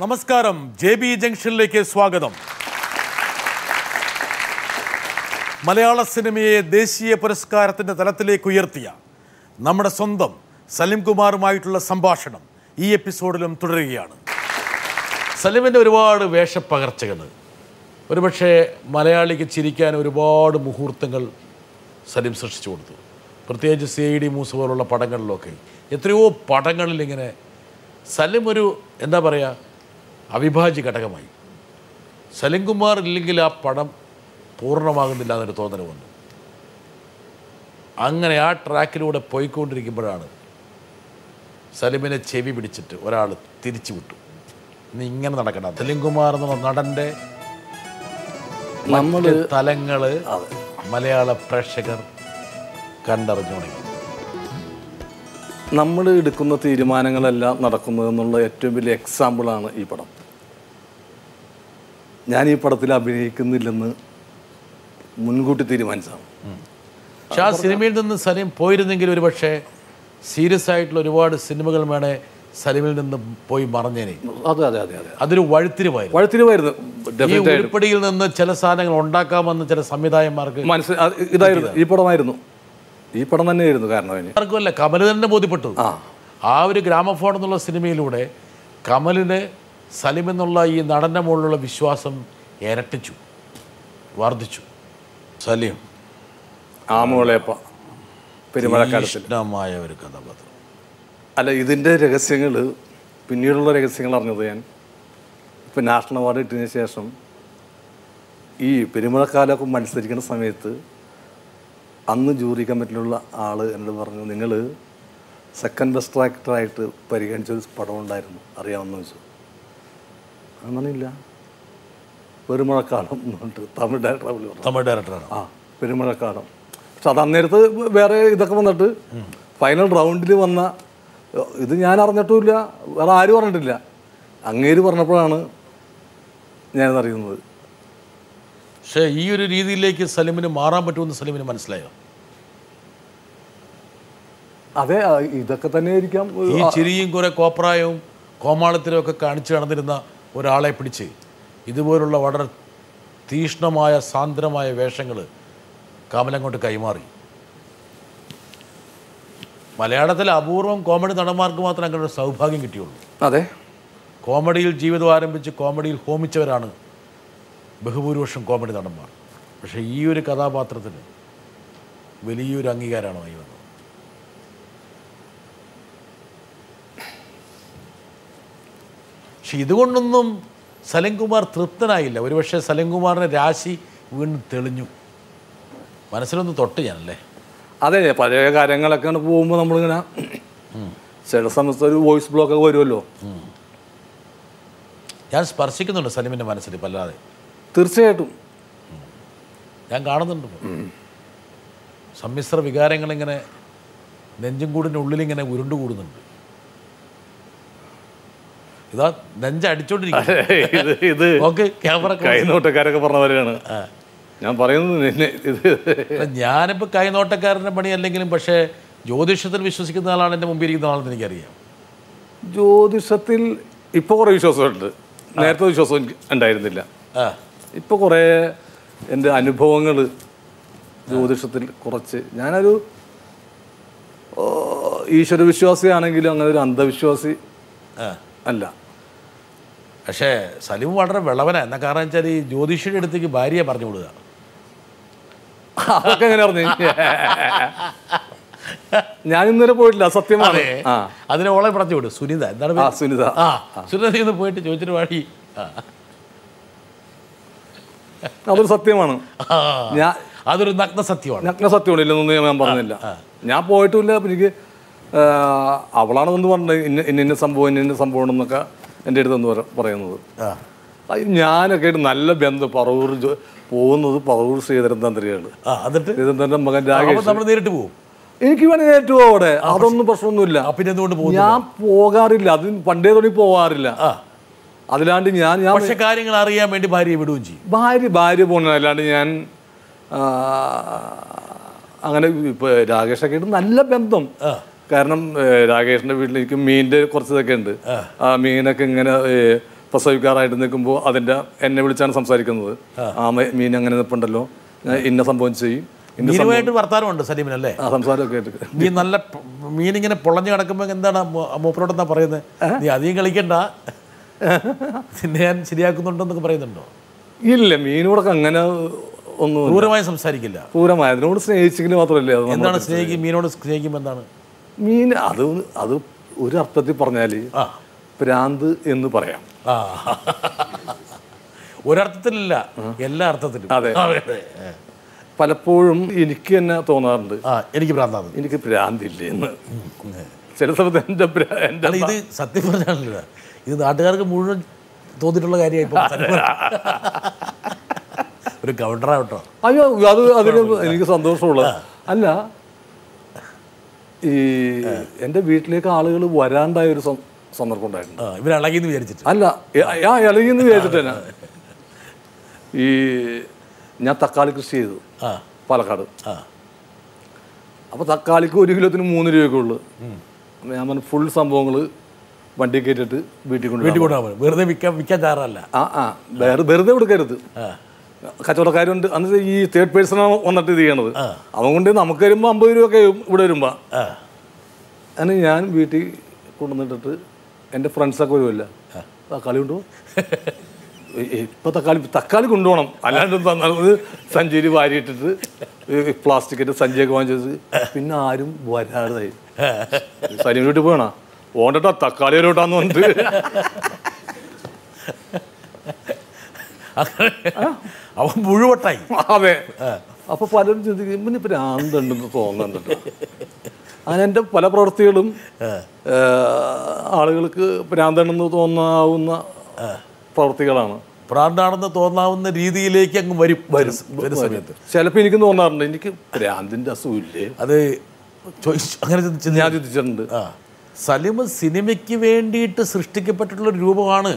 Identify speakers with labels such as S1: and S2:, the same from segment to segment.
S1: നമസ്കാരം. J B ജംഗ്ഷനിലേക്ക് സ്വാഗതം. മലയാള സിനിമയെ ദേശീയ പുരസ്കാരത്തിന്റെ തലത്തിലേക്ക് ഉയർത്തിയ നമ്മുടെ സ്വന്തം സലിം കുമാറുമായിട്ടുള്ള സംഭാഷണം ഈ എപ്പിസോഡിലും തുടരുകയാണ്. സലിമിന്റെ ഒരുപാട് വേഷപ്പകർച്ചകൾ ഒരുപക്ഷെ മലയാളിക്ക് ചിരിക്കാൻ ഒരുപാട് മുഹൂർത്തങ്ങൾ സലിം സൃഷ്ടിച്ചു കൊടുത്തു. പ്രത്യേകിച്ച് സി ഐ ഡി മൂസ് പോലുള്ള പടങ്ങളിലൊക്കെ. എത്രയോ പടങ്ങളിൽ ഇങ്ങനെ സലിം ഒരു എന്താ പറയുക അവിഭാജ്യ ഘടകമായി. സലിം കുമാർ ഇല്ലെങ്കിൽ ആ പടം പൂർണമാകുന്നില്ല എന്നൊരു തോന്നൽ വന്നു അങ്ങനെ ആ ട്രാക്കിലൂടെ പോയിക്കൊണ്ടിരിക്കുമ്പോഴാണ് സലിമിനെ ചെവി പിടിച്ചിട്ട് ഒരാൾ തിരിച്ചു വിട്ടു. ഇനി ഇങ്ങനെ നടക്കണം സലിം കുമാർ എന്നുള്ള നടന്റെ
S2: നമ്മൾ
S1: തലങ്ങൾ മലയാള പ്രേക്ഷകർ കണ്ടറിഞ്ഞു തുടങ്ങി.
S2: നമ്മൾ എടുക്കുന്ന തീരുമാനങ്ങളെല്ലാം നടക്കുന്നതെന്നുള്ള ഏറ്റവും വലിയ എക്സാമ്പിളാണ് ഈ പടം. ഞാൻ ഈ പടത്തിൽ അഭിനയിക്കുന്നില്ലെന്ന് മുൻകൂട്ടി തീരുമാനിച്ചതാണ്.
S1: പക്ഷെ ആ സിനിമയിൽ നിന്ന് സലീം പോയിരുന്നെങ്കിൽ ഒരു പക്ഷേ സീരിയസ് ആയിട്ടുള്ള ഒരുപാട് സിനിമകൾ വേണേ സലീമിൽ നിന്ന് പോയി മറഞ്ഞേനെ
S2: അതെ അതെ അതെ അതെ.
S1: അതൊരു വഴുത്തിരിവായിരുന്നു.
S2: വഴുത്തിരിവായിരുന്നു
S1: ഈ ഉരുപ്പടിയിൽ നിന്ന് ചില സാധനങ്ങൾ ഉണ്ടാക്കാമെന്ന് ചില സംവിധായകന്മാർക്ക്
S2: മനസ്സിലായി ഇതായിരുന്നു ഈ പടമായിരുന്നു. ഈ പടം തന്നെയായിരുന്നു കാരണം
S1: ആർക്കുമല്ല കമൽ തന്നെ ബോധ്യപ്പെട്ടു.
S2: ആ.
S1: ആ ഒരു ഗ്രാമഫോൺ എന്നുള്ള സിനിമയിലൂടെ കമലിന് സലിം എന്നുള്ള ഈ നടന്റെ മുകളിലുള്ള വിശ്വാസം ഇരട്ടിച്ചു വർദ്ധിച്ചു. സലീം
S2: ആമോളേപ്പ
S1: പെരുമഴക്കാലമായ ഒരു കഥാപാത്രം.
S2: അല്ല ഇതിന്റെ രഹസ്യങ്ങൾ പിന്നീടുള്ള രഹസ്യങ്ങൾ അറിഞ്ഞത് ഞാൻ ഇപ്പം നാഷണൽ അവാർഡ് കിട്ടിയതിന് ശേഷം ഈ പെരുമഴക്കാലമൊക്കെ മത്സരിക്കുന്ന സമയത്ത് അന്ന് ജൂറി കമ്മിറ്റിയിലുള്ള ആൾ എന്നോട് പറഞ്ഞു നിങ്ങൾ സെക്കൻഡ് ബെസ്റ്റ് ആക്ടറായിട്ട് പരിഗണിച്ചൊരു പടം ഉണ്ടായിരുന്നു. അറിയാമെന്ന് അങ്ങനെയില്ല. പെരുമഴക്കാലം എന്ന് തമിഴ് ഡയറക്ടർ
S1: തമിഴ് ഡയറക്ടറാണ്
S2: ആ പെരുമഴക്കാലം. പക്ഷെ അത് അന്നേരത്ത് വേറെ ഇതൊക്കെ വന്നിട്ട് ഫൈനൽ റൗണ്ടിൽ വന്ന ഇത് ഞാൻ അറിഞ്ഞിട്ടുമില്ല വേറെ ആരും പറഞ്ഞിട്ടില്ല അങ്ങേര് പറഞ്ഞപ്പോഴാണ് ഞാനത് അറിയുന്നത്.
S1: പക്ഷേ ഈ ഒരു രീതിയിലേക്ക് സലിമിന് മാറാൻ പറ്റുമെന്ന് സലിമിന് മനസ്സിലായോ?
S2: അതെ ഇതൊക്കെ ഇതൊക്കെ തന്നെയായിരിക്കാം.
S1: ഈ ചിരിയും കുറെ കോപ്രായവും കോമാളത്തിലും ഒക്കെ കാണിച്ചു നടന്നിരുന്ന ഒരാളെ പിടിച്ച് ഇതുപോലുള്ള വളരെ തീഷ്ണമായ സാന്ദ്രമായ വേഷങ്ങൾ കാമലങ്ങോട്ട് കൈമാറി. മലയാളത്തിൽ അപൂർവം കോമഡി നടന്മാർക്ക് മാത്രമേ അങ്ങനെ ഒരു സൗഭാഗ്യം കിട്ടിയുള്ളൂ.
S2: അതെ.
S1: കോമഡിയിൽ ജീവിതം ആരംഭിച്ച് കോമഡിയിൽ ഹോമിച്ചവരാണ് ബഹുഭൂരിപക്ഷം കോമഡി നടന്മാർ. പക്ഷേ ഈ ഒരു കഥാപാത്രത്തിന് വലിയൊരു അംഗീകാരമാണ് ഈ വന്നത്. പക്ഷെ ഇതുകൊണ്ടൊന്നും സലൻകുമാർ തൃപ്തനായില്ല. ഒരുപക്ഷെ സലംകുമാറിന്റെ രാശി വീണ്ടും തെളിഞ്ഞു. മനസ്സിലൊന്ന് തൊട്ട് ഞാനല്ലേ?
S2: അതെ പഴയ കാര്യങ്ങളൊക്കെ പോകുമ്പോൾ നമ്മളിങ്ങനെ ചില സമയത്ത് ഒരു വോയിസ് ബ്ലോക്ക് ഒക്കെ വരുമല്ലോ.
S1: ഞാൻ സ്പർശിക്കുന്നുണ്ട് സലിമിന്റെ മനസ്സിൽ പല്ലാതെ
S2: തീർച്ചയായിട്ടും.
S1: ഞാൻ കാണുന്നുണ്ട്. സമ്മിശ്ര വികാരങ്ങളിങ്ങനെ നെഞ്ചും കൂടിന്റെ ഉള്ളിലിങ്ങനെ ഉരുണ്ടു കൂടുന്നുണ്ട് ഇതാ നെഞ്ച് അടിച്ചോണ്ടിരിക്കും
S2: ഇത്
S1: ക്യാമറ
S2: കൈനോട്ടക്കാരൊക്കെ പറഞ്ഞ പോലെയാണ്. ഞാൻ പറയുന്നത് നിന്നെ ഇത്.
S1: ഞാനിപ്പോൾ കൈനോട്ടക്കാരന്റെ പണി അല്ലെങ്കിലും പക്ഷേ ജ്യോതിഷത്തിൽ വിശ്വസിക്കുന്ന ആളാണ് എന്റെ മുമ്പിൽ ഇരിക്കുന്ന ആളെന്ന് എനിക്കറിയാം.
S2: ജ്യോതിഷത്തിൽ ഇപ്പോൾ കുറേ വിശ്വാസമുണ്ട്. നേരത്തെ വിശ്വാസം എനിക്ക് ഉണ്ടായിരുന്നില്ല.
S1: ആ.
S2: ഇപ്പോൾ കുറേ എന്റെ അനുഭവങ്ങൾ ജ്യോതിഷത്തിൽ കുറച്ച് ഞാനൊരു ഈശ്വര വിശ്വാസിയാണെങ്കിലും അങ്ങനെ ഒരു അന്ധവിശ്വാസി അല്ല.
S1: പക്ഷേ സലീം വളരെ വിളവനാണ് എന്നാ കാരണം വെച്ചാൽ ഈ ജ്യോതിഷിയുടെ അടുത്തേക്ക് ഭാര്യയെ പറഞ്ഞു വിടുക.
S2: അതൊക്കെ എങ്ങനെ പറഞ്ഞു? ഞാൻ ഇന്നലെ പോയിട്ടില്ല സത്യമാണ്.
S1: അതിനെ ഓളെ പറഞ്ഞു വിടും. സുനിത എന്താണ്
S2: സുനിത.
S1: ആ സുനിത ഇന്ന് പോയിട്ട് ചോദിച്ചിട്ട് വഴി.
S2: അതൊരു സത്യമാണ്. ഞാൻ
S1: അതൊരു നഗ്ന സത്യമാണ്.
S2: നഗ്ന സത്യമാണ് ഇല്ലെന്നൊന്നും ഞാൻ പറഞ്ഞില്ല. ഞാൻ പോയിട്ടില്ല എനിക്ക് അവളാണെന്ന് പറഞ്ഞത്? ഇന്ന ഇന്ന സംഭവം ഇന്ന ഇന്ന സംഭവം എന്നൊക്കെ എന്റെ അടുത്തെന്ന് പറ- പറയുന്നത്. ഞാനൊക്കെ ആയിട്ട് നല്ല ബന്ധം. പറവൂർ പോകുന്നത് പറവൂർ ശ്രീധരൻ തന്ത്രിയാണ് ശ്രീധരന്റെ മകൻ
S1: രാഗേഷ്
S2: രാകേഷ്.
S1: നമ്മൾ നേരിട്ട് പോകും
S2: എനിക്ക് വേണേ ഏറ്റവും അവിടെ. അതൊന്നും പ്രശ്നമൊന്നുമില്ല.
S1: പിന്നെ എന്തുകൊണ്ട് പോകും
S2: ഞാൻ പോകാറില്ല. അത് പണ്ടേ തുടങ്ങി പോകാറില്ല.
S1: ആ.
S2: അതിലാണ്ട് ഞാൻ ഞാൻ
S1: പക്ഷേ കാര്യങ്ങൾ അറിയാൻ വേണ്ടി ഭാര്യയെ വിടുകയും ചെയ്യും.
S2: ഭാര്യ ഭാര്യ പോകുന്നത് അല്ലാണ്ട് ഞാൻ അങ്ങനെ ഇപ്പോൾ രാകേഷൊക്കെ ആയിട്ട് നല്ല ബന്ധം. കാരണം രാകേഷിന്റെ വീട്ടിൽ എനിക്ക് മീനിന്റെ കുറച്ചതൊക്കെ ഉണ്ട്. ആ. മീനൊക്കെ ഇങ്ങനെ പ്രസവിക്കാറായിട്ട് നിൽക്കുമ്പോൾ അതിന്റെ എന്നെ വിളിച്ചാണ് സംസാരിക്കുന്നത്. ആ. മീൻ അങ്ങനെ നിൽപ്പുണ്ടല്ലോ ഞാൻ ഇന്ന സംഭവം ചെയ്യും.
S1: മീനുമായിട്ട് വർത്താനമുണ്ട് സലീമിനല്ലേ?
S2: ആ സംസാരമൊക്കെ ആയിട്ട്
S1: മീൻ നല്ല മീൻ ഇങ്ങനെ പൊളഞ്ഞു കിടക്കുമ്പോൾ എന്താണ് മൂപ്പനോട് എന്താ പറയുന്നത് നീ അധികം കളിക്കണ്ട. നിന്നെ ഞാൻ ശരിയാക്കുന്നുണ്ടെന്നൊക്കെ പറയുന്നുണ്ടോ?
S2: ഇല്ല മീനോടൊക്കെ അങ്ങനെ ഒന്നും
S1: ക്രൂരമായി സംസാരിക്കില്ല.
S2: ക്രൂരമായി. അതിനോട് സ്നേഹിച്ചെങ്കിൽ മാത്രമല്ലേ
S1: എന്താണ് സ്നേഹിക്കും? മീനോട് സ്നേഹിക്കുമ്പോൾ എന്താണ്?
S2: മീൻ അത് അത് ഒരു അർത്ഥത്തിൽ പറഞ്ഞാൽ പ്രാന്ത് എന്ന് പറയാം.
S1: ഒരർത്ഥത്തിലല്ല എല്ലാ അർത്ഥത്തിലും.
S2: അതെ. പലപ്പോഴും എനിക്ക് തന്നെ തോന്നാറുണ്ട്.
S1: എനിക്ക് പ്രാന്താണ്
S2: എനിക്ക് ഭ്രാന്തില്ലേ എന്ന്. ചില സമയത്ത് എന്റെ
S1: എന്റെ ഇത് സത്യം പറഞ്ഞാണല്ലോ. ഇത് നാട്ടുകാർക്ക് മുഴുവൻ തോന്നിയിട്ടുള്ള കാര്യമായി ഒരു കൗണ്ടറാവട്ടോ
S2: അയ്യോ അത് അതിന് എനിക്ക് സന്തോഷമുള്ളത്. അല്ല ഈ എന്റെ വീട്ടിലേക്ക് ആളുകൾ വരാണ്ടായ ഒരു സന്ദർഭം ഉണ്ടായിട്ടുണ്ട്.
S1: വിചാരിച്ചിട്ട്.
S2: അല്ല ആ ഇളകിന്ന് വിചാരിച്ചിട്ട് തന്നെ. ഈ ഞാൻ തക്കാളി കൃഷി ചെയ്തു
S1: ആ.
S2: പാലക്കാട്.
S1: ആ.
S2: അപ്പോൾ തക്കാളിക്ക് ഒരു കിലോത്തിന് മൂന്ന് രൂപയൊക്കെ ഉള്ളു. ഞാൻ പറഞ്ഞു ഫുൾ സംഭവങ്ങൾ വണ്ടി കയറ്റിട്ട് വീട്ടിൽ കൊണ്ട്
S1: വീട്ടിൽ കൊണ്ടുപോകാൻ വെറുതെ വിൽക്കാൻ വിൽക്കാൻ ചാറല്ല
S2: ആ ആ. വേറെ വെറുതെ കൊടുക്കരുത് കച്ചവടക്കാരുണ്ട്. അന്ന് ഈ തേർഡ് പേഴ്സണാണ് വന്നിട്ട് ഇത് ചെയ്യണത്.
S1: അതുകൊണ്ട്
S2: അവൻ കൊണ്ട് നമുക്ക് വരുമ്പോൾ അമ്പത് രൂപ ഒക്കെ ഇവിടെ വരുമ്പോൾ അങ്ങനെ ഞാൻ വീട്ടിൽ കൊണ്ടുവന്നിട്ടിട്ട് എന്റെ ഫ്രണ്ട്സൊക്കെ വരുമല്ല തക്കാളി കൊണ്ടുപോകും ഇപ്പൊ തക്കാളി തക്കാളി കൊണ്ടുപോകണം. അല്ലാണ്ട് തന്നത് സഞ്ചിയിൽ വാരിയിട്ടിട്ട് പ്ലാസ്റ്റിക്കിന്റെ സഞ്ചിയൊക്കെ വാങ്ങിച്ചത്. പിന്നെ ആരും വരാതായി. സലീം വീട്ടിൽ പോകണ ഓണ്ടട്ടാ തക്കാളി വരോട്ടാന്ന് പറഞ്ഞിട്ട്.
S1: അവൻ മുഴുവട്ടായി.
S2: അതെ. അപ്പൊ പലരും ചിന്തിക്കും മുന്നേ ഇപ്പൊ ആന്തുണ്ടെന്ന് തോന്നുന്നുണ്ട് അങ്ങനെ എന്റെ പല പ്രവൃത്തികളും ആളുകൾക്ക് ഭ്രാന്തണെന്ന് തോന്നാവുന്ന പ്രവൃത്തികളാണ്
S1: പ്രാന്താണെന്ന് തോന്നാവുന്ന രീതിയിലേക്ക് അങ്ങ് വരും വരും ഒരു സമയത്ത്.
S2: ചിലപ്പോൾ എനിക്ക് തോന്നാറുണ്ട് എനിക്ക് ഭ്രാന്തിന്റെ അസുഖമില്ലേ?
S1: അത് അങ്ങനെ ചിന്തിച്ച്
S2: ഞാൻ ചിന്തിച്ചിട്ടുണ്ട്
S1: സലിം സിനിമയ്ക്ക് വേണ്ടിയിട്ട് സൃഷ്ടിക്കപ്പെട്ടിട്ടുള്ള രൂപമാണ്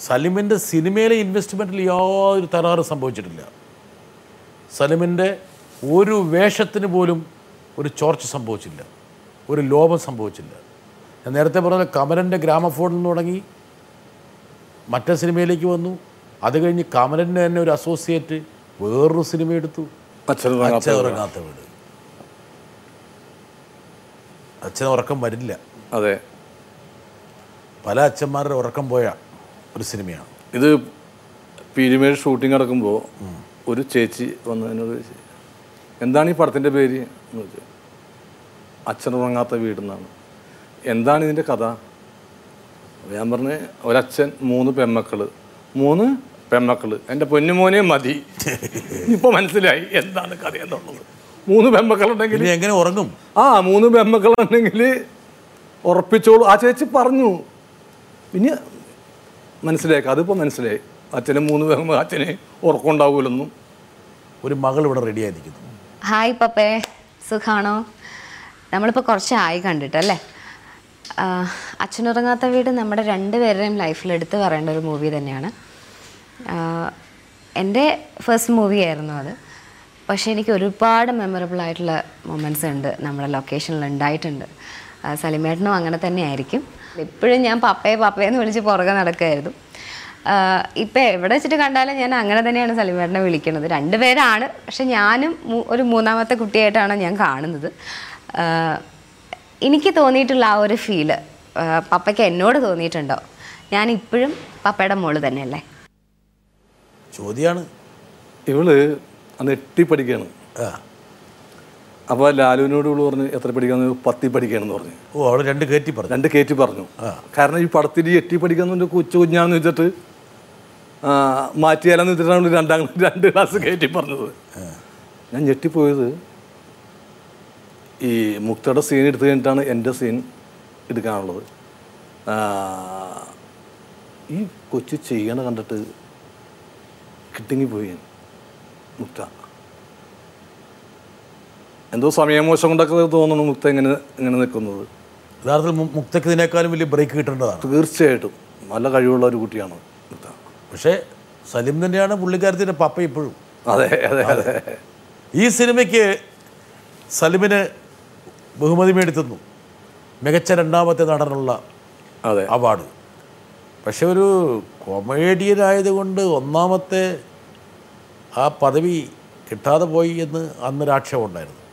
S1: സലിമിന്റെ സിനിമയിലെ ഇൻവെസ്റ്റ്മെന്റിൽ യാതൊരു തകരാറ് സംഭവിച്ചിട്ടില്ല. സലിമിന്റെ ഒരു വേഷത്തിന് പോലും ഒരു ചോർച്ച സംഭവിച്ചില്ല. ഒരു ലോപം സംഭവിച്ചില്ല. ഞാൻ നേരത്തെ പറഞ്ഞ കമലന്റെ ഗ്രാമഫോണിൽ നിന്ന് തുടങ്ങി മറ്റേ സിനിമയിലേക്ക് വന്നു. അത് കഴിഞ്ഞ് കമലന്റെ തന്നെ ഒരു അസോസിയേറ്റ് വേറൊരു സിനിമ എടുത്തു.
S2: അച്ഛനും
S1: അച്ഛൻ ഉറങ്ങാത്ത വീട്. അച്ഛൻ ഉറക്കം വരില്ല.
S2: അതെ.
S1: പല അച്ഛന്മാരുടെ ഉറക്കം പോയ. ഒരു സിനിമയാണ്.
S2: ഇത് പീരിമേൽ ഷൂട്ടിംഗ് നടക്കുമ്പോൾ ഒരു ചേച്ചി വന്ന് എന്നോട് എന്താണ് ഈ പടത്തിന്റെ പേര്? എന്ന് ചോദിച്ചു അച്ഛനുറങ്ങാത്ത വീടെന്നാണ്. എന്താണ് ഇതിന്റെ കഥ? ഞാൻ പറഞ്ഞ് ഒരച്ഛൻ മൂന്ന് പെമ്മക്കൾ മൂന്ന് പെമ്മക്കൾ എന്റെ പൊന്നുമോനെ മതി. ഇപ്പോൾ മനസ്സിലായി എന്താണ് കഥ എന്നുള്ളത്. മൂന്ന് പെമ്മക്കളുണ്ടെങ്കിൽ
S1: എങ്ങനെ ഉറങ്ങും?
S2: ആ മൂന്ന് പെമ്മക്കളുണ്ടെങ്കിൽ ഉറപ്പിച്ചോളൂ. ആ ചേച്ചി പറഞ്ഞു. പിന്നെ മനസ്സിലാക്കി അതിപ്പോൾ മനസ്സിലായി. അച്ഛന് മൂന്ന് പേർ അച്ഛന് ഉറക്കമുണ്ടാവൂലെന്നും.
S1: ഒരു മകൾ ഇവിടെ റെഡി ആയിരിക്കുന്നു.
S3: ഹായ് പപ്പേ. സുഖാണോ? നമ്മളിപ്പോൾ കുറച്ചായി കണ്ടിട്ടല്ലേ? അച്ഛനുറങ്ങാത്ത വീട് നമ്മുടെ രണ്ടുപേരുടെയും ലൈഫിൽ എടുത്ത് പറയേണ്ട ഒരു മൂവി തന്നെയാണ്. എന്റെ ഫസ്റ്റ് മൂവി ആയിരുന്നു അത്. പക്ഷേ എനിക്ക് ഒരുപാട് മെമ്മറബിൾ ആയിട്ടുള്ള മൊമെന്റ്സ് ഉണ്ട്. നമ്മുടെ ലൊക്കേഷനിൽ ഉണ്ടായിട്ടുണ്ട്. സലിമേട്ടനും അങ്ങനെ തന്നെ ആയിരിക്കും എപ്പോഴും ഞാൻ പപ്പയെ പപ്പയെന്ന് വിളിച്ച് പുറകെ നടക്കുമായിരുന്നു ഇപ്പം എവിടെ വെച്ചിട്ട് കണ്ടാലും ഞാൻ അങ്ങനെ തന്നെയാണ് സലിമേട്ടനെ വിളിക്കുന്നത്. രണ്ടുപേരാണ് പക്ഷെ ഞാനും ഒരു മൂന്നാമത്തെ കുട്ടിയായിട്ടാണ് ഞാൻ കാണുന്നത്. എനിക്ക് തോന്നിയിട്ടുള്ള ആ ഒരു ഫീൽ പപ്പയ്ക്ക് എന്നോട് തോന്നിയിട്ടുണ്ടോ? ഞാൻ ഇപ്പോഴും പപ്പയുടെ മോൾ തന്നെയല്ലേ?
S1: ചോദ്യമാണ്
S2: ഇവൾ അന്ന് എട്ടി പഠിക്കുകയാണ്.
S1: ആ.
S2: അപ്പോൾ ലാലുവിനോട് ഇവിടെ പറഞ്ഞ് എത്ര പഠിക്കാന്ന്? പത്തി എന്ന് പറഞ്ഞു.
S1: ഓ അവിടെ രണ്ട് കയറ്റി പറഞ്ഞു.
S2: രണ്ട് കയറ്റി പറഞ്ഞു. കാരണം ഈ പടത്തിൽ എട്ടി പഠിക്കുന്ന കൊച്ചു കുഞ്ഞാന്ന് വെച്ചിട്ട് മാറ്റിയാലെന്ന് വെച്ചിട്ടാണ് രണ്ടാം രണ്ട് ക്ലാസ് കയറ്റി പറഞ്ഞത്. ഞാൻ ഞെട്ടിപ്പോയത് ഈ മുക്തയുടെ സീൻ എടുത്തു കഴിഞ്ഞിട്ടാണ് എന്റെ സീൻ എടുക്കാനുള്ളത്. ഈ കൊച്ചു ചെയ്യണ കണ്ടിട്ട് കിട്ടിങ്ങി പോയി മുക്ത. എന്തോ സമയമോശം കൊണ്ടൊക്കെ തോന്നുന്നു മുക്ത എങ്ങനെ ഇങ്ങനെ നിൽക്കുന്നത്.
S1: യഥാർത്ഥത്തിൽ മുക്തയ്ക്ക് ഇതിനേക്കാളും വലിയ ബ്രേക്ക് കിട്ടേണ്ടതാണ്.
S2: തീർച്ചയായിട്ടും. നല്ല കഴിവുള്ള ഒരു കുട്ടിയാണ് മുക്ത
S1: പക്ഷേ സലിം തന്നെയാണ് പുള്ളിക്കാരത്തിന്റെ പപ്പ ഇപ്പോഴും.
S2: അതെ അതെ അതെ.
S1: ഈ സിനിമയ്ക്ക് സലിമിന് ബഹുമതി മേടിത്തുന്നു. മികച്ച രണ്ടാമത്തെ നടനുള്ള
S2: അതെ.
S1: അവാർഡ്. പക്ഷെ ഒരു കൊമേഡിയനായതുകൊണ്ട് ഒന്നാമത്തെ ആ പദവി കിട്ടാതെ പോയി എന്ന് അന്ന് ആക്ഷേപം ഉണ്ടായിരുന്നു.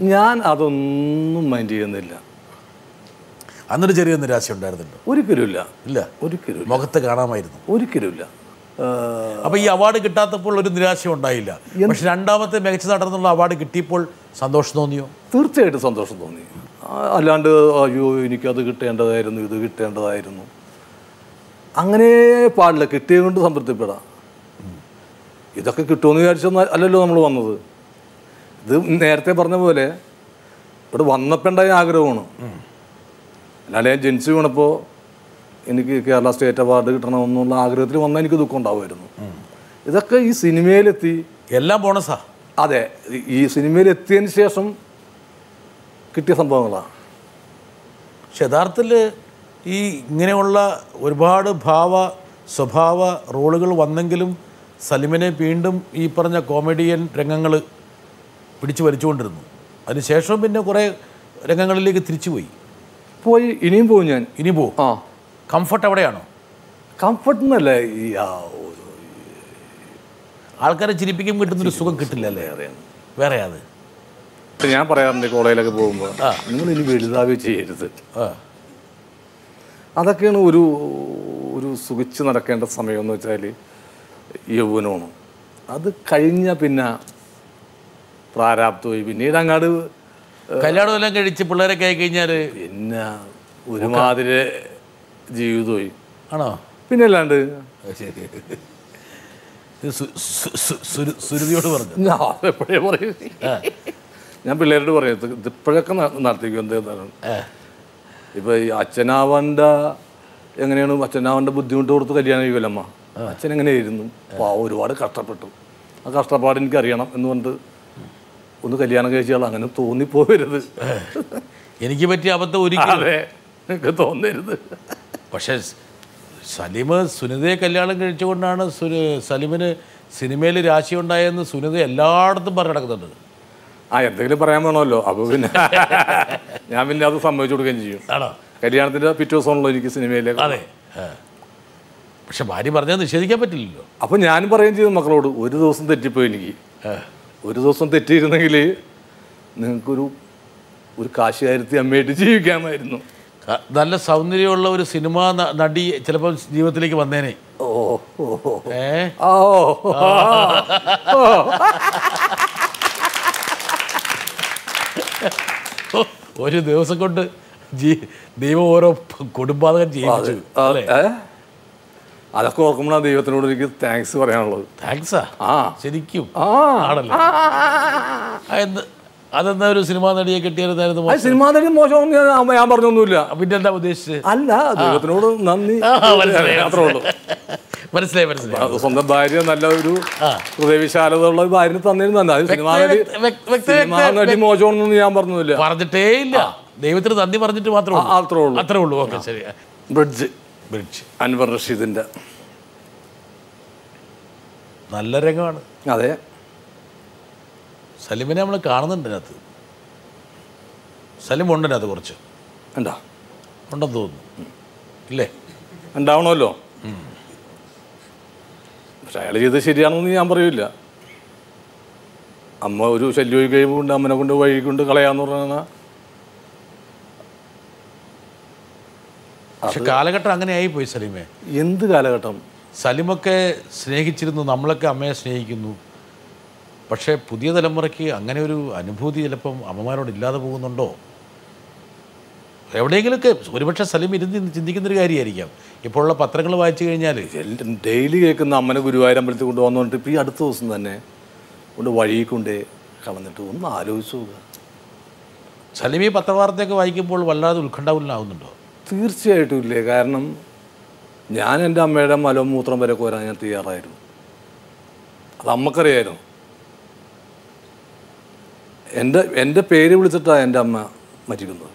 S2: ഞാൻ അതൊന്നും മൈൻഡ് ചെയ്യുന്നില്ല.
S1: അന്നൊരു ചെറിയ നിരാശ ഉണ്ടായിരുന്നുണ്ടോ
S2: ഒരിക്കലുമില്ല.
S1: ഇല്ല.
S2: ഒരിക്കലും
S1: മുഖത്ത് കാണാമായിരുന്നു.
S2: ഒരിക്കലുമില്ല. ഇല്ല
S1: അപ്പോൾ ഈ അവാർഡ് കിട്ടാത്തപ്പോൾ ഒരു നിരാശ ഉണ്ടായില്ല. പക്ഷെ രണ്ടാമത്തെ മികച്ച നടന്നുള്ള അവാർഡ് കിട്ടിയപ്പോൾ സന്തോഷം തോന്നിയോ?
S2: തീർച്ചയായിട്ടും സന്തോഷം തോന്നി. അല്ലാണ്ട് അയ്യോ എനിക്കത് കിട്ടേണ്ടതായിരുന്നു ഇത് കിട്ടേണ്ടതായിരുന്നു. അങ്ങനെ പാടില്ല. കിട്ടിയത് കൊണ്ട് സംതൃപ്തിപ്പെടാം ഇതൊക്കെ കിട്ടുമെന്ന് വിചാരിച്ചൊന്നും അല്ലല്ലോ നമ്മൾ വന്നത്. ഇത് നേരത്തെ പറഞ്ഞ പോലെ ഇവിടെ വന്നപ്പോൾ ഉണ്ടായ ആഗ്രഹമാണ്. അല്ലാതെ ഞാൻ ജനിച്ചു വീണപ്പോൾ എനിക്ക് കേരള സ്റ്റേറ്റ് അവാർഡ് കിട്ടണമെന്നുള്ള ആഗ്രഹത്തിൽ വന്നാൽ എനിക്ക് ദുഃഖം ഉണ്ടാവുമായിരുന്നു. ഇതൊക്കെ ഈ സിനിമയിലെത്തി
S1: എല്ലാം ബോണസാ.
S2: അതെ ഈ- സിനിമയിൽ എത്തിയതിന് ശേഷം കിട്ടിയ സംഭവങ്ങളാണ്.
S1: പക്ഷെ യഥാർത്ഥത്തിൽ ഈ ഇങ്ങനെയുള്ള ഒരുപാട് ഭാവ സ്വഭാവ റോളുകൾ വന്നെങ്കിലും സലിമിനെ വീണ്ടും ഈ പറഞ്ഞ കോമഡിയൻ രംഗങ്ങൾ പിടിച്ചു വലിച്ചുകൊണ്ടിരുന്നു. അതിനുശേഷം പിന്നെ കുറേ രംഗങ്ങളിലേക്ക് തിരിച്ചു
S2: പോയി പോയി ഇനിയും പോകും ഞാൻ.
S1: ഇനി പോകും
S2: ആ.
S1: കംഫർട്ട് എവിടെയാണോ
S2: കംഫർട്ട് എന്നല്ല ഈ
S1: ആൾക്കാരെ ചിരിപ്പിക്കും കിട്ടുന്നൊരു സുഖം കിട്ടില്ല അല്ലേ? വേറെ അത്.
S2: ഞാൻ പറയാറുണ്ട് കോളേജിലൊക്കെ പോകുമ്പോൾ നിങ്ങൾ ഇനി വലുതാവേ ചെയ്യരുത്.
S1: ആ.
S2: അതൊക്കെയാണ് ഒരു ഒരു സുഖിച്ച് നടക്കേണ്ട സമയം എന്ന് വെച്ചാൽ യൗവനമാണ്. അത് കഴിഞ്ഞ പിന്നെ പ്രാരാബ്ധമായി പിന്നീട് അങ്ങാട്
S1: കല്യാണം എല്ലാം കഴിച്ച് പിള്ളേരൊക്കെ ആയി കഴിഞ്ഞാൽ
S2: പിന്നെ ഒരുമാതിരി ജീവിതമായി.
S1: ആണോ?
S2: പിന്നെ അല്ലാണ്ട്
S1: ശരി. സുരുതിയോട് പറഞ്ഞു.
S2: എപ്പോഴേ പറയും? ഞാൻ പിള്ളേരോട് പറയും ഇപ്പോഴൊക്കെ നടത്തിക്കും എന്താണ് ഇപ്പൊ ഈ അച്ഛനാവണ്ട എങ്ങനെയാണ് അച്ഛനാവണ്ട ബുദ്ധിമുട്ട് കൊടുത്ത് കല്യാണം കഴിക്കുമല്ലമ്മ അച്ഛൻ എങ്ങനെയായിരുന്നു? ഒരുപാട് കഷ്ടപ്പെട്ടു. ആ കഷ്ടപ്പാട് എനിക്ക് അറിയണം എന്ന് പറഞ്ഞിട്ട് ഒന്ന് കല്യാണം കഴിച്ചാൽ അങ്ങനെ തോന്നിപ്പോവരുത്.
S1: എനിക്ക് പറ്റിയ അബദ്ധം ഒരിക്കലും.
S2: തോന്നരുത്.
S1: പക്ഷേ സലിമ് സുനിതയെ കല്യാണം കഴിച്ചുകൊണ്ടാണ് സുനി സലീമിന് സിനിമയിൽ രാശി ഉണ്ടായെന്ന് സുനിത എല്ലായിടത്തും പറഞ്ഞു നടക്കുന്നുണ്ട്
S2: ആ എന്തെങ്കിലും പറയാൻ വേണമല്ലോ. അപ്പോൾ പിന്നെ ഞാൻ പിന്നെ അത് സമ്മതിച്ചു കൊടുക്കുകയും ചെയ്യും.
S1: ആണോ?
S2: കല്യാണത്തിന്റെ പിറ്റേ ദിവസമാണല്ലോ എനിക്ക് സിനിമയിലേക്ക്
S1: അതെ. പക്ഷെ ഭാര്യ പറഞ്ഞാൽ നിഷേധിക്കാൻ പറ്റില്ലല്ലോ.
S2: അപ്പോൾ ഞാൻ പറയുകയും ചെയ്തു മക്കളോട് ഒരു ദിവസം തെറ്റിപ്പോയി എനിക്ക്. ഒരു ദിവസം തെറ്റിയിരുന്നെങ്കിൽ നിങ്ങൾക്കൊരു ഒരു കാശുകാരത്തി അമ്മയായിട്ട് ജീവിക്കാമായിരുന്നു.
S1: നല്ല സൗന്ദര്യമുള്ള ഒരു സിനിമ നടി ചിലപ്പോൾ ജീവിതത്തിലേക്ക് വന്നേനെ.
S2: ഓ.
S1: ഏ? ഒരു ദിവസം കൊണ്ട് ജീ ദൈവം ഓരോ കുടുംബാതകം ജീവിച്ചു അല്ലേ?
S2: അതൊക്കെ ഓർക്കുമ്പോഴാണ് ദൈവത്തിനോട് എനിക്ക് താങ്ക്സ് പറയാനുള്ളത്.
S1: താങ്ക്സാ
S2: ആ?
S1: ശരിക്കും? ആണല്ലോ? എന്ത്? അതെന്താ ഒരു സിനിമാ നടിയെ കിട്ടിയായിരുന്നു
S2: സിനിമാ നടി മോശം ഞാൻ പറഞ്ഞൊന്നുമില്ല.
S1: പിന്നെ എന്താ ഉദ്ദേശിച്ചത്?
S2: അല്ല ദൈവത്തിനോട് നന്ദി. അത്രേ ഉള്ളൂ.
S1: മനസ്സിലായി. മനസ്സിലായി
S2: സ്വന്തം ഭാര്യ നല്ല ഒരു ഹൃദയവിശാലത ഉള്ള ഒരു ഭാര്യനെ തന്നിരുന്നു. തന്നെ അത് സിനിമാ നടി സിനിമാ നടി മോശമാണെന്നൊന്നും ഞാൻ പറഞ്ഞില്ല
S1: പറഞ്ഞിട്ടേ ഇല്ല ദൈവത്തിന് നന്ദി പറഞ്ഞിട്ട് മാത്രമേ
S2: അത്രേ ഉള്ളൂ.
S1: അത്രേ ഉള്ളൂ. ഓക്കെ ശരി.
S2: ബ്രിഡ്ജ്
S1: ബ്രിഡ്ജ്
S2: അൻവർ റഷീദിന്റെ
S1: നല്ല രംഗമാണ്.
S2: അതെ.
S1: സലിമിനെ നമ്മൾ കാണുന്നുണ്ട് അതിനകത്ത് സലിം ഉണ്ട് അതിനകത്ത് കുറച്ച്.
S2: ഉണ്ടാ?
S1: ഉണ്ടെന്ന് തോന്നുന്നു. ഇല്ലേ?
S2: ഉണ്ടാവണമല്ലോ. പക്ഷെ അയാൾ ചെയ്ത് ശരിയാണെന്ന് ഞാൻ പറയൂല അമ്മ ഒരു ശല്യം കഴിയുമ്പോൾ അമ്മനെ കൊണ്ട് വഴി കൊണ്ട് കളയാന്ന് പറഞ്ഞാൽ
S1: പക്ഷെ കാലഘട്ടം അങ്ങനെ ആയിപ്പോയി സലീമേ.
S2: എന്ത് കാലഘട്ടം?
S1: സലിമൊക്കെ സ്നേഹിച്ചിരുന്നു നമ്മളൊക്കെ അമ്മയെ സ്നേഹിക്കുന്നു. പക്ഷേ പുതിയ തലമുറയ്ക്ക് അങ്ങനെ ഒരു അനുഭൂതി ചിലപ്പം അമ്മമാരോട് ഇല്ലാതെ പോകുന്നുണ്ടോ? എവിടെയെങ്കിലുമൊക്കെ ഒരുപക്ഷെ സലീം ഇരുന്ന് ചിന്തിക്കുന്നൊരു കാര്യമായിരിക്കാം. ഇപ്പോഴുള്ള പത്രങ്ങൾ വായിച്ചു കഴിഞ്ഞാൽ
S2: ഡെയിലി കേൾക്കുന്ന അമ്മനെ ഗുരുവായൂർ അമ്പലത്തിൽ കൊണ്ടുവന്നുകൊണ്ട് ഇപ്പോൾ ഈ അടുത്ത ദിവസം തന്നെ കൊണ്ട് വഴി കൊണ്ടേ കളഞ്ഞിട്ട് ഒന്ന് ആലോചിച്ചു നോക്കുക
S1: സലീം ഈ പത്രവാർത്തയൊക്കെ വായിക്കുമ്പോൾ വല്ലാതെ ഉത്കണ്ഠാകുലനാവുന്നുണ്ടോ
S2: തീർച്ചയായിട്ടും ഇല്ലേ? കാരണം ഞാൻ എന്റെ അമ്മയുടെ മലവും മൂത്രം വരെ കോരാൻ ഞാൻ തയ്യാറായിരുന്നു. അത് അമ്മക്കറിയായിരുന്നു. എന്റെ എന്റെ പേര് വിളിച്ചിട്ടാണ് എന്റെ അമ്മ മരിക്കുന്നത്.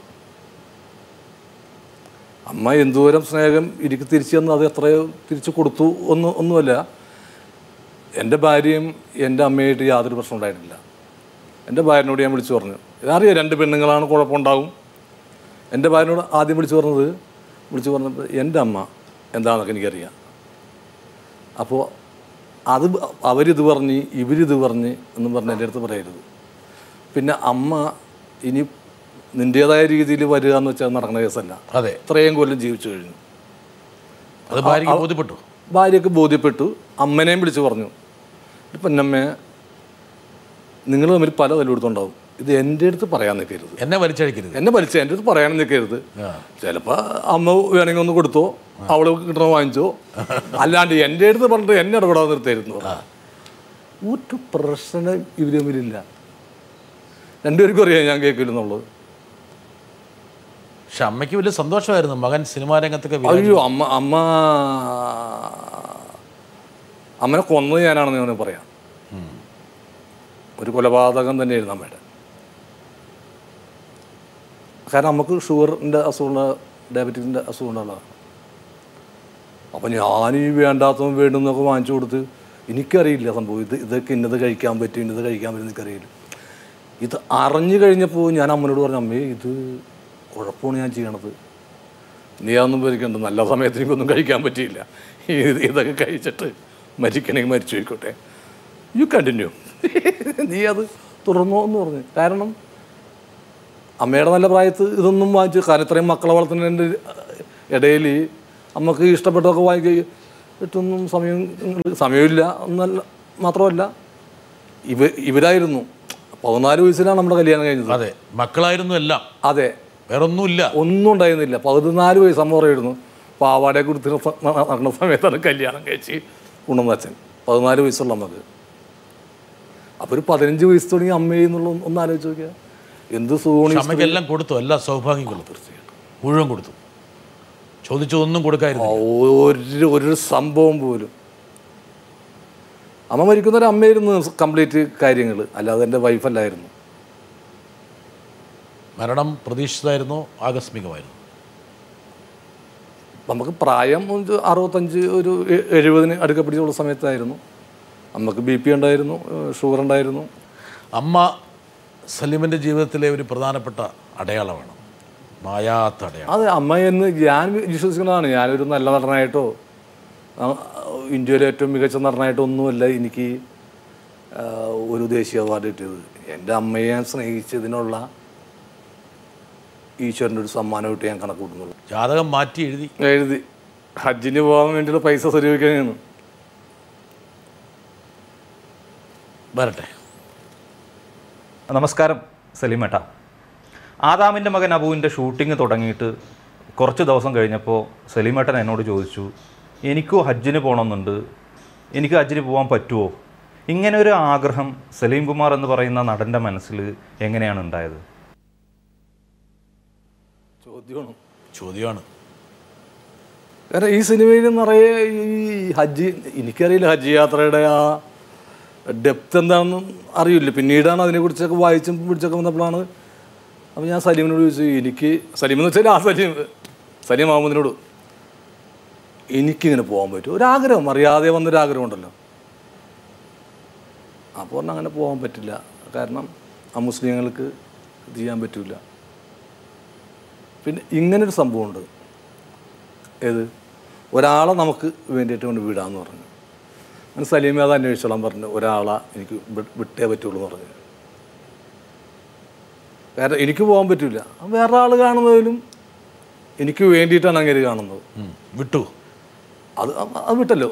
S2: അമ്മ എന്തോരം സ്നേഹം എനിക്ക് തിരിച്ചു തന്നു അത് എത്രയോ തിരിച്ചു കൊടുത്തു ഒന്ന് ഒന്നുമല്ല. എന്റെ ഭാര്യയും എന്റെ അമ്മയായിട്ട് യാതൊരു പ്രശ്നം ഉണ്ടായിട്ടില്ല. എന്റെ ഭാര്യനോട് ഞാൻ വിളിച്ചു പറഞ്ഞു ഇതറിയാം രണ്ട് പെണ്ണുങ്ങളാണ് കുഴപ്പമുണ്ടാകും എന്റെ ഭാര്യനോട് ആദ്യം വിളിച്ചു പറഞ്ഞത് വിളിച്ചു പറഞ്ഞപ്പോൾ എന്റെ അമ്മ എന്താണെന്നൊക്കെ എനിക്കറിയാം. അപ്പോൾ അത് അവരിത് പറഞ്ഞ് ഇവരിത് പറഞ്ഞ് എന്നും പറഞ്ഞ് എന്റെ അടുത്ത് പറയരുത്. പിന്നെ അമ്മ ഇനി നിന്റേതായ രീതിയിൽ വരിക എന്ന് വെച്ചാൽ നടക്കുന്ന കേസല്ല.
S1: അതെ.
S2: ഇത്രയും കൊല്ലം ജീവിച്ചു കഴിഞ്ഞു.
S1: അത് ഭാര്യയ്ക്ക് ബോധ്യപ്പെട്ടു?
S2: ഭാര്യയ്ക്ക് ബോധ്യപ്പെട്ടു. അമ്മനെയും വിളിച്ച് പറഞ്ഞു. പൊന്നമ്മേ നിങ്ങൾ തമ്മിൽ പല തല്ലുകൊടുത്തുണ്ടാവും ഇത് എന്റെ അടുത്ത് പറയാൻ നിൽക്കരുത്.
S1: എന്നെ വലിച്ചഴിക്കരുത്.
S2: എന്നെ വലിച്ച എന്റെ അടുത്ത് പറയാൻ നിൽക്കരുത്. ചിലപ്പോൾ അമ്മ വേണമെങ്കിൽ ഒന്ന് കൊടുത്തോ അവൾ കിട്ടണോ വാങ്ങിച്ചോ. അല്ലാണ്ട് എന്റെ അടുത്ത് പറഞ്ഞിട്ട് എന്നെ ഇടപെടാൻ നിർത്തരുന്നു ഒരു പ്രശ്നം ഇവർ തമ്മിലില്ല. രണ്ടുപേർക്കും അറിയാം ഞാൻ കേൾക്കില്ലെന്നുള്ളത്.
S1: പക്ഷെ അമ്മയ്ക്ക് വലിയ സന്തോഷമായിരുന്നു. മകൻ സിനിമാ രംഗത്തൊക്കെ
S2: അയ്യോ അമ്മ അമ്മ അമ്മനെ കൊന്നത് ഞാനാണെന്ന് ഞാൻ പറയാം. ഒരു കൊലപാതകം തന്നെയായിരുന്നു അമ്മയുടെ. കാരണം നമുക്ക് ഷുഗറിന്റെ അസുഖമുള്ള ഡയബറ്റിക്കിന്റെ അസുഖമുള്ള ആളാണ് അപ്പം ഞാൻ ഈ വേണ്ടാത്തതും വേണ്ടുന്നൊക്കെ വാങ്ങിച്ചു കൊടുത്ത് എനിക്കറിയില്ല സംഭവം. ഇത് ഇതൊക്കെ ഇന്നത് കഴിക്കാൻ പറ്റും ഇന്നത് കഴിക്കാൻ പറ്റും എനിക്കറിയില്ല. ഇത് അറിഞ്ഞു കഴിഞ്ഞപ്പോൾ ഞാൻ അമ്മനോട് പറഞ്ഞു അമ്മേ ഇത് കുഴപ്പമാണ് ഞാൻ ചെയ്യണത്. നീ അതൊന്നും പേടിക്കണ്ട നല്ല സമയത്ത് എനിക്കൊന്നും കഴിക്കാൻ പറ്റിയില്ല. ഇത് ഇതൊക്കെ കഴിച്ചിട്ട് മരിക്കണമെങ്കിൽ മരിച്ചു പോയിക്കോട്ടെ. യു കണ്ടിന്യൂ നീ അത് തുറന്നോ എന്ന് പറഞ്ഞു. കാരണം അമ്മയുടെ നല്ല പ്രായത്ത് ഇതൊന്നും വാങ്ങിച്ചു കാരണം ഇത്രയും മക്കളെ വളർത്തുന്നതിന്റെ ഇടയിൽ അമ്മയ്ക്ക് ഇഷ്ടപ്പെട്ടതൊക്കെ വാങ്ങിക്കുക ഇട്ടൊന്നും സമയം സമയമില്ല. എന്നല്ല മാത്രമല്ല ഇവ ഇവരായിരുന്നു. പതിനാല് വയസ്സിലാണ് നമ്മുടെ കല്യാണം കഴിഞ്ഞത്.
S1: അതെ മക്കളായിരുന്നു എല്ലാം.
S2: അതെ.
S1: വേറൊന്നുമില്ല.
S2: ഒന്നും ഉണ്ടായിരുന്നില്ല. പതിനാല് വയസ്സ് അമ്മ പറയുന്നു പാവാടെ കുടുത്തിന് നടക്കുന്ന സമയത്താണ് കല്യാണം കഴിച്ച് ഉണ്ടെന്ന് അച്ഛൻ. പതിനാല് വയസ്സുള്ള അമ്മയ്ക്ക്. അപ്പോൾ ഒരു പതിനഞ്ച് വയസ്സ് തുടങ്ങി അമ്മയെന്നുള്ള ഒന്ന് ആലോചിച്ച് നോക്കിയാൽ എന്ത് സുഖമാണ്
S1: എല്ലാം കൊടുത്തു എല്ലാ സൗഭാഗ്യങ്ങളും. മുഴുവൻ കൊടുത്തു. ചോദിച്ചതൊന്നും കൊടുക്കായിരുന്നു.
S2: ഒരു ഒരു സംഭവം പോലും. അമ്മ മരിക്കുന്ന ഒരു അമ്മയായിരുന്നു കംപ്ലീറ്റ് കാര്യങ്ങൾ അല്ലാതെ എന്റെ വൈഫല്ലായിരുന്നു
S1: മരണം പ്രതീക്ഷിച്ചതായിരുന്നോ ആകസ്മികമായിരുന്നു.
S2: നമുക്ക് പ്രായം അറുപത്തഞ്ച് ഒരു എഴുപതിന് അടുക്ക പിടിച്ചുള്ള സമയത്തായിരുന്നു. നമുക്ക് ബി പി ഉണ്ടായിരുന്നു ഷുഗർ ഉണ്ടായിരുന്നു.
S1: അമ്മ സലീമിന്റെ ജീവിതത്തിലെ ഒരു പ്രധാനപ്പെട്ട അടയാളമാണ്. മായാത്ത അടയാളം.
S2: അത് അമ്മ എന്ന് ഞാൻ വിശ്വസിക്കുന്നതാണ്. ഞാനൊരു നല്ല നടനായിട്ടോ ഇന്ത്യയിലെ ഏറ്റവും മികച്ച നടനായിട്ടോ ഒന്നുമല്ല എനിക്ക് ഒരു ദേശീയ അവാർഡ് കിട്ടിയത്. എന്റെ അമ്മയെ ഞാൻ സ്നേഹിച്ചതിനുള്ള ഈശ്വരന്റെ ഒരു സമ്മാനമായിട്ട് ഞാൻ കണക്ക് കൂട്ടുന്നുള്ളൂ.
S1: ജാതകം മാറ്റി എഴുതി.
S2: എഴുതി. ഹജ്ജിന് പോകാൻ വേണ്ടിയുള്ള പൈസ സ്വരൂപിക്കാനാണ്.
S1: വരട്ടെ.
S4: നമസ്കാരം സലീമേട്ട ആദാമിന്റെ മകൻ അബുവിന്റെ ഷൂട്ടിംഗ് തുടങ്ങിയിട്ട് കുറച്ച് ദിവസം കഴിഞ്ഞപ്പോൾ സലീമേട്ടൻ എന്നോട് ചോദിച്ചു എനിക്കും ഹജ്ജിന് പോകണമെന്നുണ്ട് എനിക്ക് ഹജ്ജിന് പോകാൻ പറ്റുമോ ഇങ്ങനെ ഒരു ആഗ്രഹം സലീം കുമാർ എന്ന് പറയുന്ന നടന്റെ മനസ്സിൽ എങ്ങനെയാണ് ഉണ്ടായത്?
S2: ചോദ്യമാണ്?
S1: ചോദ്യമാണ്.
S2: കാരണം ഈ സിനിമയിൽ നിറയെ ഈ ഹജ്ജ് എനിക്കറിയില്ല ഹജ്ജ് യാത്രയുടെ ആ ഡെപ്ത് എന്താണെന്നും അറിയില്ല. പിന്നീടാണ് അതിനെക്കുറിച്ചൊക്കെ വായിച്ചും പിടിച്ചൊക്കെ വന്നപ്പോഴാണ് അപ്പോൾ ഞാൻ സലീമിനോട് ചോദിച്ചു എനിക്ക് സലീം എന്ന് വെച്ചാൽ ആ സലീം സലീം അഹമ്മദിനോട് എനിക്കിങ്ങനെ പോകാൻ പറ്റും ഒരാഗ്രഹം അറിയാതെ വന്നൊരാഗ്രഹം ഉണ്ടല്ലോ. അപ്പോൾ പറഞ്ഞാൽ അങ്ങനെ പോകാൻ പറ്റില്ല. കാരണം ആ മുസ്ലിങ്ങൾക്ക് ചെയ്യാൻ പറ്റില്ല പിന്നെ ഇങ്ങനൊരു സംഭവമുണ്ട്. ഏത്? ഒരാളെ നമുക്ക് വേണ്ടിയിട്ട് കൊണ്ട് വീടാന്ന് പറഞ്ഞു. അങ്ങനെ സലീമ അത് അന്വേഷിച്ചോളാൻ പറഞ്ഞു ഒരാളെ എനിക്ക് വിട്ടേ പറ്റുള്ളൂ എന്ന് പറഞ്ഞു. വേറെ എനിക്ക് പോകാൻ പറ്റില്ല വേറെ ആൾ കാണുന്നതിലും എനിക്ക് വേണ്ടിയിട്ടാണ് അങ്ങനെ കാണുന്നത്.
S1: വിട്ടു.
S2: അത് അത് വിട്ടല്ലോ.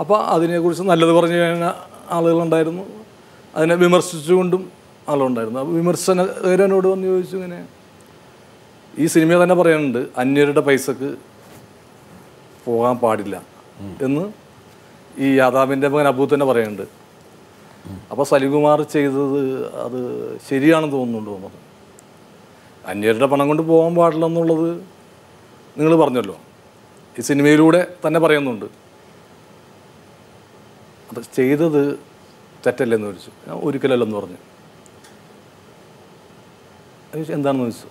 S2: അപ്പോൾ അതിനെക്കുറിച്ച് നല്ലത് പറഞ്ഞു കഴിഞ്ഞ ആളുകളുണ്ടായിരുന്നു. അതിനെ വിമർശിച്ചുകൊണ്ടും ആളുണ്ടായിരുന്നു. അപ്പോൾ വിമർശനകാരനോട് വന്ന് ചോദിച്ചു ഇങ്ങനെ ഈ സിനിമ തന്നെ പറയുന്നുണ്ട് അന്യരുടെ പൈസക്ക് പോകാൻ പാടില്ല. എന്ന് ഈ യാദാവിന്റെ മകൻ അബൂ തന്നെ പറയുന്നുണ്ട്. അപ്പോൾ സലികുമാർ ചെയ്തത് അത് ശരിയാണെന്ന് തോന്നുന്നുണ്ട് തോന്നുന്നത് അന്യരുടെ പണം കൊണ്ട് പോകാൻ പാടില്ല എന്നുള്ളത് നിങ്ങൾ പറഞ്ഞല്ലോ. ഈ സിനിമയിലൂടെ തന്നെ പറയുന്നുണ്ട്. അത് ചെയ്തത് തെറ്റല്ലെന്ന് ചോദിച്ചു ഞാൻ ഒരിക്കലല്ലെന്ന് പറഞ്ഞു. എന്താണെന്ന് ചോദിച്ചു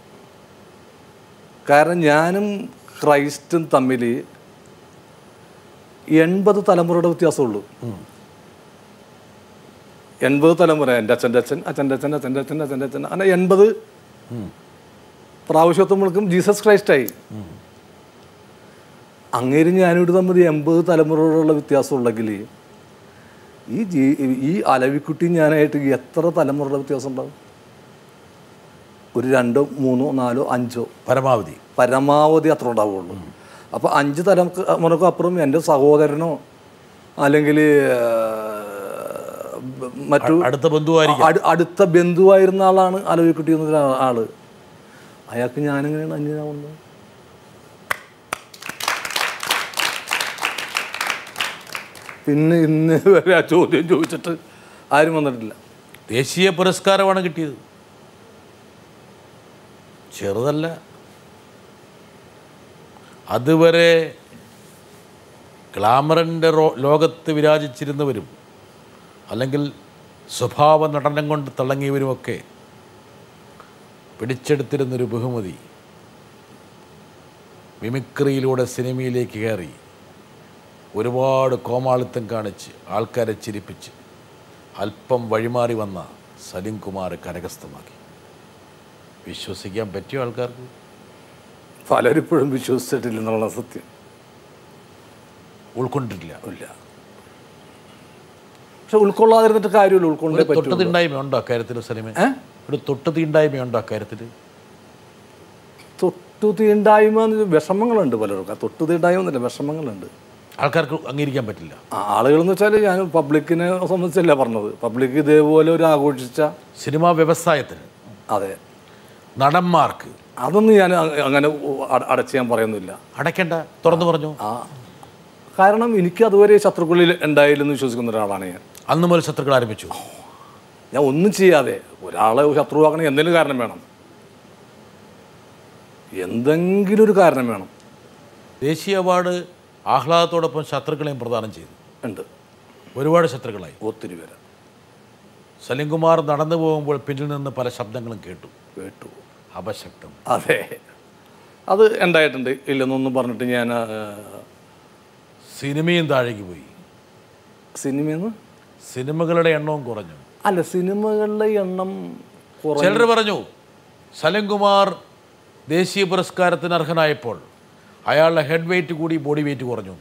S2: കാരണം ഞാനും ക്രൈസ്റ്റും തമ്മിൽ എൺപത് തലമുറയുടെ വ്യത്യാസമുള്ളൂ. എൺപത് തലമുറ എന്റെ അച്ഛന്റെ അച്ഛൻ അച്ഛന്റെ അച്ഛൻ അച്ഛന്റെ അച്ഛൻ അച്ഛന്റെ അച്ഛൻ അങ്ങനെ എൺപത് പ്രാവശ്യത്വങ്ങൾക്കും ജീസസ് ക്രൈസ്റ്റായി. അങ്ങേര് ഞാനിവിടെ തമ്മിൽ എൺപത് തലമുറകളുള്ള വ്യത്യാസമുള്ളെങ്കിൽ ഈ ജീ ഈ അലവിക്കുട്ടി ഞാനായിട്ട് എത്ര തലമുറയുടെ വ്യത്യാസം ഉണ്ടാവും ഒരു രണ്ടോ മൂന്നോ നാലോ അഞ്ചോ
S1: പരമാവധി.
S2: പരമാവധി അത്ര ഉണ്ടാവുള്ളൂ. അപ്പോൾ അഞ്ച് തലമുറക്കും അപ്പുറം എന്റെ സഹോദരനോ അല്ലെങ്കിൽ മറ്റു
S1: അടുത്ത ബന്ധുവായിരിക്കും.
S2: അടുത്ത ബന്ധുവായിരുന്ന ആളാണ് അലവിക്കുട്ടി എന്ന ആൾ. അയാൾക്ക് ഞാനെങ്ങനെയാണ് അന്യനാവുന്നത്? പിന്നെ ഇന്ന് വരെ ആ ചോദ്യം ചോദിച്ചിട്ട് ആരും വന്നിട്ടില്ല.
S1: ദേശീയ പുരസ്കാരമാണ് കിട്ടിയത്. ചെറുതല്ല. അതുവരെ ഗ്ലാമറിന്റെ ലോകത്ത് വിരാജിച്ചിരുന്നവരും അല്ലെങ്കിൽ സ്വഭാവ നടനം കൊണ്ട് തിളങ്ങിയവരുമൊക്കെ പിടിച്ചെടുത്തിരുന്നൊരു ബഹുമതി മിമിക്രിയിലൂടെ സിനിമയിലേക്ക് കയറി ഒരുപാട് കോമാളിത്തം കാണിച്ച് ആൾക്കാരെ ചിരിപ്പിച്ച് അല്പം വഴിമാറി വന്ന സലിം കുമാർ കരകസ്ഥമാക്കി വിശ്വസിക്കാൻ പറ്റിയ ആൾക്കാർക്ക്?
S2: പലരിപ്പോഴും വിശ്വസിച്ചിട്ടില്ല എന്നുള്ള സത്യം.
S1: ഉൾക്കൊണ്ടിട്ടില്ല.
S2: ഇല്ല. പക്ഷെ ഉൾക്കൊള്ളാതിരുന്നിട്ട് കാര്യമില്ല ഉൾക്കൊണ്ടേ
S1: തൊട്ട്
S2: പറ്റുള്ളൂ.
S1: തീണ്ടായ്മയുണ്ടോ അക്കാര്യത്തിൽ സലിമെ? ഒരു തൊട്ട് തീണ്ടായ്മയുണ്ടോ അക്കാര്യത്തിൽ?
S2: തൊട്ടു തീണ്ടായ്മ എന്ന് വിഷമങ്ങളുണ്ട് പലർക്കും. തൊട്ടു തീണ്ടായ്മ എന്നല്ല വിഷമങ്ങളുണ്ട്.
S1: ആൾക്കാർക്ക് അംഗീകരിക്കാൻ പറ്റില്ല.
S2: ആളുകൾ എന്ന് വെച്ചാൽ ഞാൻ പബ്ലിക്കിനെ സംബന്ധിച്ചല്ല പറഞ്ഞത്. പബ്ലിക് ഇതേപോലെ ഒരു ആഘോഷിച്ച
S1: സിനിമാ വ്യവസായത്തിന്
S2: അതെ.
S1: നടന്മാർക്ക്
S2: അതൊന്നും ഞാൻ അങ്ങനെ അട- അടച്ച് ഞാൻ പറയുന്നില്ല.
S1: അടയ്ക്കണ്ട. തുറന്നു പറഞ്ഞു.
S2: ആ. കാരണം എനിക്ക് അതുവരെ ശത്രുക്കളിൽ ഉണ്ടായില്ലെന്ന് വിശ്വസിക്കുന്ന ഒരാളാണ് ഞാൻ.
S1: അന്ന് മുതൽ ശത്രുക്കൾ ആരംഭിച്ചു.
S2: ഞാൻ ഒന്നും ചെയ്യാതെ ഒരാളെ ശത്രുവാക്കണേ എന്തെങ്കിലും കാരണം വേണം. എന്തെങ്കിലും ഒരു കാരണം വേണം.
S1: ദേശീയ അവാർഡ് ആഹ്ലാദത്തോടൊപ്പം ശത്രുക്കളെയും പ്രദാനം ചെയ്തു.
S2: ഉണ്ട്.
S1: ഒരുപാട് ശത്രുക്കളായി.
S2: ഒത്തിരി പേര്.
S1: സലിംകുമാർ നടന്നു പോകുമ്പോൾ പിന്നിൽ നിന്ന് പല ശബ്ദങ്ങളും കേട്ടു.
S2: കേട്ടു.
S1: അപശബ്ദം
S2: അതെ. അത് എന്തായിട്ടുണ്ട്? ഇല്ലെന്നൊന്നും പറഞ്ഞിട്ട് ഞാൻ
S1: സിനിമയും താഴേക്ക് പോയി.
S2: സിനിമയെന്ന്?
S1: സിനിമകളുടെ എണ്ണവും കുറഞ്ഞു.
S2: അല്ല സിനിമകളുടെ എണ്ണം
S1: ചിലർ പറഞ്ഞു സലൻകുമാർ ദേശീയ പുരസ്കാരത്തിന് അർഹനായപ്പോൾ അയാളുടെ ഹെഡ് വെയിറ്റ് കൂടി ബോഡി വെയിറ്റ് കുറഞ്ഞു.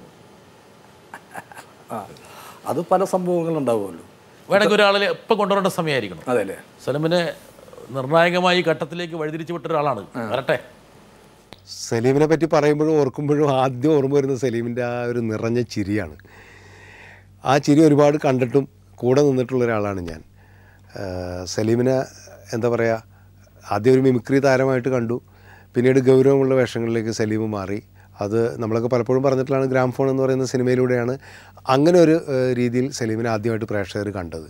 S2: അത് പല സംഭവങ്ങളുണ്ടാവുമല്ലോ.
S1: വേണമെങ്കിൽ ഒരാളെ എപ്പം കൊണ്ടുവരേണ്ട സമയമായിരിക്കണം.
S2: അതെ അല്ലേ
S1: സലിമിനെ നിർണായകമായി ഘട്ടത്തിലേക്ക് വഴിതിരിച്ചു വിട്ട ഒരാളാണ്. വരട്ടെ.
S5: സലീമിനെ പറ്റി പറയുമ്പോഴും ഓർക്കുമ്പോഴും ആദ്യം ഓർമ്മ വരുന്ന സലീമിന്റെ ആ ഒരു നിറഞ്ഞ ചിരിയാണ്. ആ ചിരി ഒരുപാട് കണ്ടിട്ടും കൂടെ നിന്നിട്ടുള്ള ഒരാളാണ് ഞാൻ. സലീമിനെ എന്താ പറയുക ആദ്യം ഒരു മിമിക്രി താരമായിട്ട് കണ്ടു. പിന്നീട് ഗൗരവമുള്ള വേഷങ്ങളിലേക്ക് സലീം മാറി. അത് നമ്മളൊക്കെ പലപ്പോഴും പറഞ്ഞിട്ടുള്ളതാണ് ഗ്രാംഫോൺ എന്ന് പറയുന്ന സിനിമയിലൂടെയാണ് അങ്ങനെ ഒരു രീതിയിൽ സലീമിനെ ആദ്യമായിട്ട് പ്രേക്ഷകർ കണ്ടത്.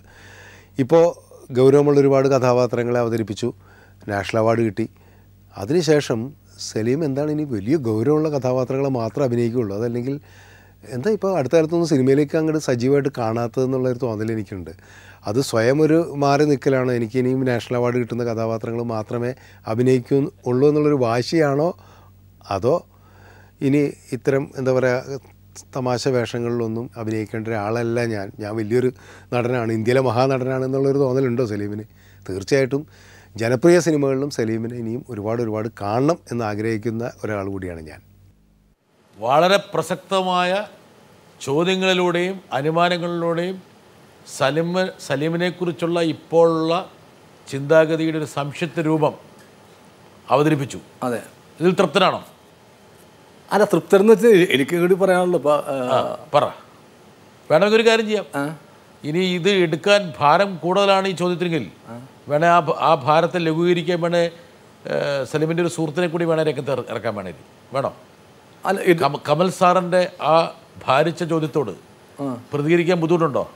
S5: ഇപ്പോൾ ഗൗരവമുള്ള ഒരുപാട് കഥാപാത്രങ്ങളെ അവതരിപ്പിച്ചു. നാഷണൽ അവാർഡ് കിട്ടി. അതിനുശേഷം സലീം എന്താണ് ഇനി വലിയ ഗൗരവമുള്ള കഥാപാത്രങ്ങളെ മാത്രമേ അഭിനയിക്കുകയുള്ളൂ? അതല്ലെങ്കിൽ എന്താ ഇപ്പോൾ അടുത്ത കാലത്തൊന്നും സിനിമയിലേക്ക് അങ്ങോട്ട് സജീവമായിട്ട് കാണാത്തതെന്നുള്ളൊരു തോന്നൽ എനിക്കുണ്ട്. അത് സ്വയം ഒരു മാറി നിൽക്കലാണ് എനിക്ക് ഇനിയും നാഷണൽ അവാർഡ് കിട്ടുന്ന കഥാപാത്രങ്ങൾ മാത്രമേ അഭിനയിക്കൂ ഉള്ളൂ എന്നുള്ളൊരു വാശിയാണോ? അതോ ഇനി ഇത്തരം എന്താ പറയുക തമാശ വേഷങ്ങളിലൊന്നും അഭിനയിക്കേണ്ട ഒരാളല്ല ഞാൻ. ഞാൻ വലിയൊരു നടനാണ്. ഇന്ത്യയിലെ മഹാനടനാണ് എന്നുള്ളൊരു തോന്നലുണ്ടോ സലീമിന്? തീർച്ചയായിട്ടും ജനപ്രിയ സിനിമകളിലും സലീമിനെ ഇനിയും ഒരുപാട് ഒരുപാട് കാണണം എന്ന് ആഗ്രഹിക്കുന്ന ഒരാൾ കൂടിയാണ് ഞാൻ.
S1: വളരെ പ്രസക്തമായ ചോദ്യങ്ങളിലൂടെയും അനുമാനങ്ങളിലൂടെയും സലിമ സലീമിനെക്കുറിച്ചുള്ള ഇപ്പോഴുള്ള ചിന്താഗതിയുടെ ഒരു സംക്ഷിപ്ത രൂപം അവതരിപ്പിച്ചു.
S2: അതെ.
S1: ഇതിൽ തൃപ്തനാണോ?
S2: അല്ല തൃപ്തരെന്ന് വെച്ചാൽ എനിക്ക് കൂടി പറയാനുള്ളൂ.
S1: പറ. വേണമെങ്കിൽ ഒരു കാര്യം ചെയ്യാം. ഇനി ഇത് എടുക്കാൻ ഭാരം കൂടുതലാണ് ഈ ചോദ്യത്തിനെങ്കിൽ. വേണേ ആ ആ ഭാരത്തെ ലഘൂകരിക്കാൻ വേണേ സലിമിന്റെ ഒരു സുഹൃത്തിനെ കൂടി വേണേ രംഗത്ത് ഇറ- ഇറക്കാൻ വേണേ വേണോ?
S2: അല്ല
S1: കമൽ സാറിന്റെ ആ ഭാരിച്ച ചോദ്യത്തോട് പ്രതികരിക്കാൻ ബുദ്ധിമുട്ടുണ്ടോ?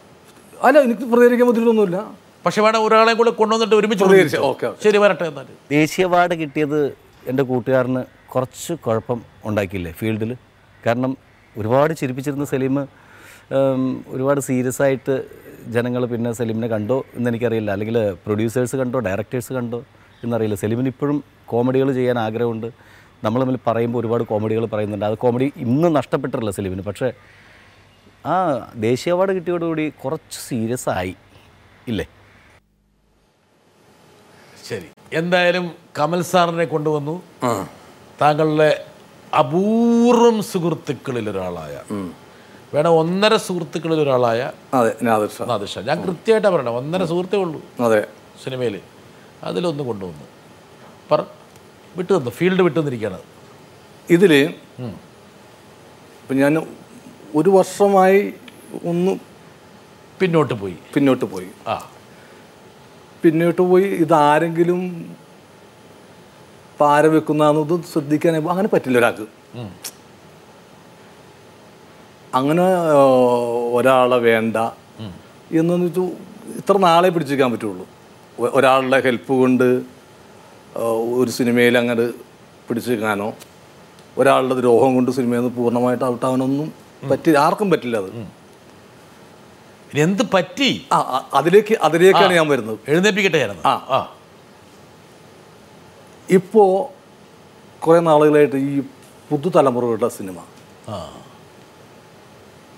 S2: അല്ല എനിക്ക് പ്രതികരിക്കാൻ ബുദ്ധിമുട്ടൊന്നുമില്ല.
S1: പക്ഷെ വേണം ഒരാളെ കൂടെ കൊണ്ടുവന്നിട്ട് ഒരുമിച്ച്. ശരി വരട്ടെ എന്നാൽ
S6: ദേശീയ അവാർഡ് കിട്ടിയത് എന്റെ കൂട്ടുകാരന് കുറച്ച് കുഴപ്പം ഉണ്ടാക്കിയില്ലേ ഫീൽഡിൽ? കാരണം ഒരുപാട് ചിരിപ്പിച്ചിരുന്ന സലീം ഒരുപാട് സീരിയസ് ആയിട്ട് ജനങ്ങൾ പിന്നെ സലീമിനെ കണ്ടോ എന്ന് എനിക്കറിയില്ല അല്ലെങ്കിൽ പ്രൊഡ്യൂസേഴ്സ് കണ്ടോ ഡയറക്ടേഴ്സ് കണ്ടോ എന്നറിയില്ല. സലീമിന് ഇപ്പോഴും കോമഡികൾ ചെയ്യാൻ ആഗ്രഹമുണ്ട്. നമ്മൾ തമ്മിൽ പറയുമ്പോൾ ഒരുപാട് കോമഡികൾ പറയുന്നുണ്ട്. അത് കോമഡി ഇന്നും നഷ്ടപ്പെട്ടിട്ടില്ല സലീമിന്. പക്ഷേ ആ ദേശീയ അവാർഡ് കിട്ടിയോടുകൂടി കുറച്ച് സീരിയസ് ആയി. ഇല്ലേ?
S1: ശരി. എന്തായാലും കമൽ സാറിനെ കൊണ്ടുവന്നു. താങ്കളുടെ അപൂർവം സുഹൃത്തുക്കളിൽ ഒരാളായ വേണം ഒന്നര സുഹൃത്തുക്കളിൽ ഒരാളായ
S2: നാദർഷ
S1: ഞാൻ കൃത്യമായിട്ടാണ് പറയണം ഒന്നര സുഹൃത്തേ ഉള്ളൂ
S2: അതെ.
S1: സിനിമയിൽ അതിലൊന്ന് കൊണ്ടുവന്നു. പറ വിട്ടു തന്നു ഫീൽഡ് വിട്ടു തന്നിരിക്കുകയാണ്.
S2: ഇതിൽ ഇപ്പം ഞാൻ ഒരു വർഷമായി ഒന്ന്
S1: പിന്നോട്ട് പോയി.
S2: പിന്നോട്ട് പോയി.
S1: ആ.
S2: പിന്നോട്ട് പോയി ഇതാരെങ്കിലും പാര വെക്കുന്ന ശ്രദ്ധിക്കാൻ അങ്ങനെ പറ്റില്ല ഒരാൾക്ക്. അങ്ങനെ ഒരാളെ വേണ്ട എന്ന് വെച്ചു ഇത്ര നാളെ പിടിച്ചിരിക്കാൻ പറ്റുള്ളൂ. ഒരാളുടെ ഹെൽപ്പ് കൊണ്ട് ഒരു സിനിമയിൽ അങ്ങനെ പിടിച്ചിരിക്കാനോ ഒരാളുടെ ദ്രോഹം കൊണ്ട് സിനിമയിൽ നിന്ന് പൂർണമായിട്ട് ഔട്ടാവാനൊന്നും പറ്റി ആർക്കും പറ്റില്ല അത്.
S1: എന്ത് പറ്റി?
S2: അതിലേക്ക് അതിലേക്കാണ് ഞാൻ വരുന്നത്.
S1: എഴുന്നേപ്പിക്കട്ടെ
S2: ആ.
S1: ആ.
S2: ഇപ്പോൾ കുറേ നാളുകളായിട്ട് ഈ പുതുതലമുറയുടെ സിനിമ.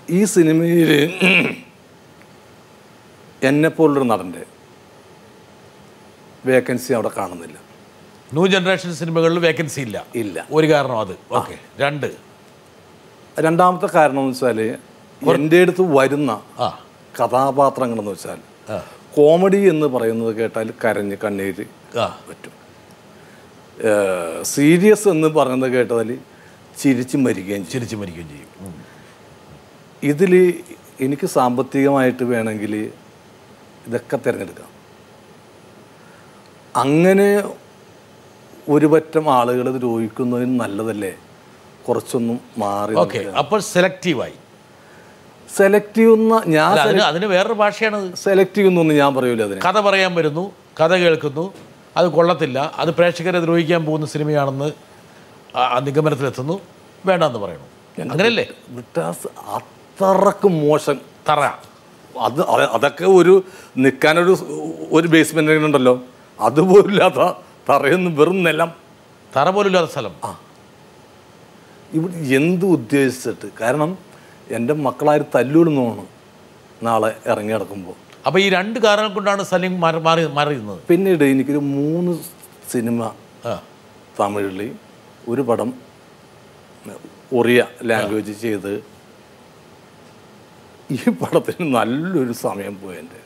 S2: ഈ സിനിമയിൽ എന്നെപ്പോലൊരു നടന്റെ വേക്കൻസി അവിടെ കാണുന്നില്ല.
S1: ന്യൂ ജനറേഷൻ സിനിമകളിൽ വേക്കൻസി ഇല്ല.
S2: ഇല്ല.
S1: ഒരു കാരണം അത്. ഓക്കെ. രണ്ട്.
S2: രണ്ടാമത്തെ കാരണം എന്ന് വെച്ചാൽ എന്റെ അടുത്ത് വരുന്ന കഥാപാത്രങ്ങളെന്ന് വെച്ചാൽ കോമഡി എന്ന് പറയുന്നത് കേട്ടാൽ കരഞ്ഞ് കണ്ണീര് പറ്റും. സീരിയസ് എന്ന് പറയുന്നത് കേട്ടതിൽ ചിരിച്ച് മരിക്കുകയും
S1: ചിരിച്ച് മരിക്കുകയും ചെയ്യും.
S2: ഇതിൽ എനിക്ക് സാമ്പത്തികമായിട്ട് വേണമെങ്കിൽ ഇതൊക്കെ തിരഞ്ഞെടുക്കാം. അങ്ങനെ ഒരു പറ്റം ആളുകൾ ദ്രോഹിക്കുന്നതിന് നല്ലതല്ലേ? കുറച്ചൊന്നും മാറി
S1: ഓക്കെ അപ്പോൾ സെലക്റ്റീവായി.
S2: സെലക്റ്റീവ് ഞാൻ
S1: അതിന് വേറൊരു ഭാഷയാണ്
S2: സെലക്റ്റീവ് എന്നൊന്നും ഞാൻ പറയൂല അതിന്.
S1: കഥ പറയാൻ വരുന്നു കഥ കേൾക്കുന്നു അത് കൊള്ളത്തില്ല. അത് പ്രേക്ഷകരെ ദ്രോഹിക്കാൻ പോകുന്ന സിനിമയാണെന്ന് നിഗമനത്തിലെത്തുന്നു. വേണ്ടെന്ന് പറയുന്നു. അങ്ങനെയല്ലേ?
S2: വിട്ടാസ് അത്രയ്ക്ക് മോശം.
S1: തറ.
S2: അത് അതൊക്കെ ഒരു നിൽക്കാനൊരു ഒരു ബേസ്മെന്റ് ഉണ്ടല്ലോ. അതുപോലില്ലാത്ത തറയൊന്നും വെറും നിലം.
S1: തറ പോലില്ലാത്ത സ്ഥലം. ആ.
S2: ഇവിടെ എന്ത് ഉദ്ദേശിച്ചിട്ട്? കാരണം എന്റെ മക്കളാരും തല്ലൂടുന്നതാണ് നാളെ ഇറങ്ങി നടക്കുമ്പോൾ
S1: അപ്പോൾ ഈ രണ്ട് കാരണം കൊണ്ടാണ് സലീം മാറി മാറി മാറിയിരുന്നത്.
S2: പിന്നീട് എനിക്കൊരു മൂന്ന് സിനിമ തമിഴിൽ ഒരു പടം ഒറിയ ലാംഗ്വേജ് ചെയ്ത് ഈ പടത്തിന് നല്ലൊരു സമയം പോയി എന്റെ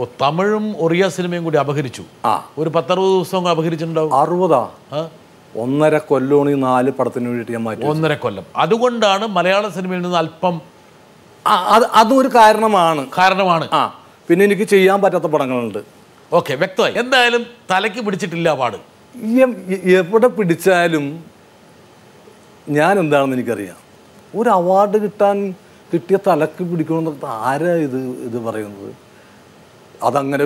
S1: ഓ തമിഴും ഒറിയ സിനിമയും കൂടി അപഹരിച്ചു.
S2: ആ.
S1: ഒരു പത്തറുപത് ദിവസം അപഹരിച്ചിട്ടുണ്ടാവും?
S2: അറുപതാ? ഒന്നര കൊല്ലോണി നാല് പടത്തിന് വേണ്ടിയിട്ട് ഞാൻ മാറ്റി
S1: ഒന്നര കൊല്ലം. അതുകൊണ്ടാണ് മലയാള സിനിമയിൽ നിന്ന് അല്പം
S2: അത് അതും ഒരു കാരണമാണ്.
S1: കാരണമാണ്.
S2: ആ. പിന്നെ എനിക്ക് ചെയ്യാൻ പറ്റാത്ത പടങ്ങളുണ്ട്.
S1: ഓക്കെ വ്യക്തമായി. എന്തായാലും തലയ്ക്ക് പിടിച്ചിട്ടില്ല പാട്.
S2: എവിടെ പിടിച്ചാലും ഞാൻ എന്താണെന്ന് എനിക്കറിയാം. ഒരു അവാർഡ് കിട്ടാൻ കിട്ടിയ തലക്ക് പിടിക്കണമെന്ന് ആരാ ഇത് ഇത് പറയുന്നത്? അതങ്ങനെ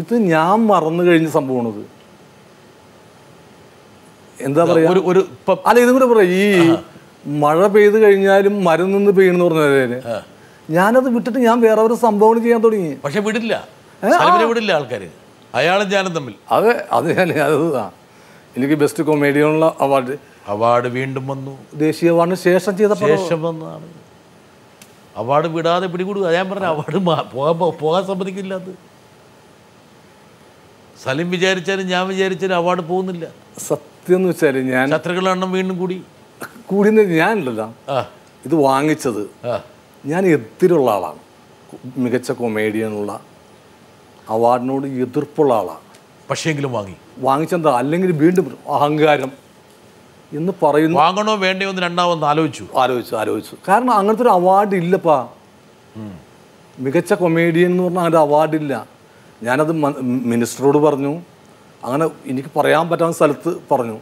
S2: ഇത് ഞാൻ മറന്നു കഴിഞ്ഞ സംഭവമാണത്. എന്താ പറയാ?
S1: ഒരു ഒരു
S2: അല്ല ഇതും കൂടെ പറയാം. ഈ മഴ പെയ്ത് കഴിഞ്ഞാലും മരം നിന്ന് പെയ്യണമെന്ന് പറഞ്ഞതിന് ഞാനത് വിട്ടിട്ട് ഞാൻ വേറെ ഒരു സംഭവം ചെയ്യാൻ തുടങ്ങി.
S1: പക്ഷെ വിടില്ല. വിടില്ല ആൾക്കാര്. അയാളും ഞാനും തമ്മിൽ.
S2: അതെ അത് ഞാൻ അത് എനിക്ക് ബെസ്റ്റ് കൊമേഡിയനുള്ള അവാർഡ്
S1: അവാർഡ് വീണ്ടും വന്നു.
S2: ദേശീയ അവാർഡിന് ശേഷം ചെയ്ത
S1: ശേഷം വന്നതാണ്. അവാർഡ് വിടാതെ പിടികൂടുക. ഞാൻ പറഞ്ഞ അവാർഡ് പോകാൻ പോകാൻ സമ്മതിക്കില്ല അത്. സലിം വിചാരിച്ചാലും ഞാൻ വിചാരിച്ചാലും അവാർഡ് പോകുന്നില്ല.
S2: സത്യം എന്ന് വെച്ചാൽ ഞാൻ
S1: ശത്രുക്കളുടെ എണ്ണം വീണ്ടും കൂടി.
S2: കൂടി
S1: ആ.
S2: ഇത് വാങ്ങിച്ചത്.
S1: ആ.
S2: ഞാൻ എതിരുള്ള ആളാണ്. മികച്ച കൊമേഡിയനുള്ള അവാർഡിനോട് എതിർപ്പുള്ള ആളാണ്.
S1: പക്ഷേങ്കിലും വാങ്ങി.
S2: വാങ്ങിച്ചെന്താ? അല്ലെങ്കിൽ വീണ്ടും അഹങ്കാരം എന്ന് പറയുന്നു
S1: വാങ്ങണോ വേണ്ടയോ എന്ന് രണ്ടാമത് ആലോചിച്ചു.
S2: ആലോചിച്ചു ആലോചിച്ചു. കാരണം അങ്ങനത്തെ ഒരു അവാർഡ് ഇല്ലപ്പാ. മികച്ച കൊമേഡിയൻ എന്ന് പറഞ്ഞാൽ അങ്ങനെ അവാർഡില്ല ഞാനത് മിനിസ്റ്ററോട് പറഞ്ഞു. അങ്ങനെ എനിക്ക് പറയാൻ പറ്റാത്ത സ്ഥലത്ത് പറഞ്ഞു.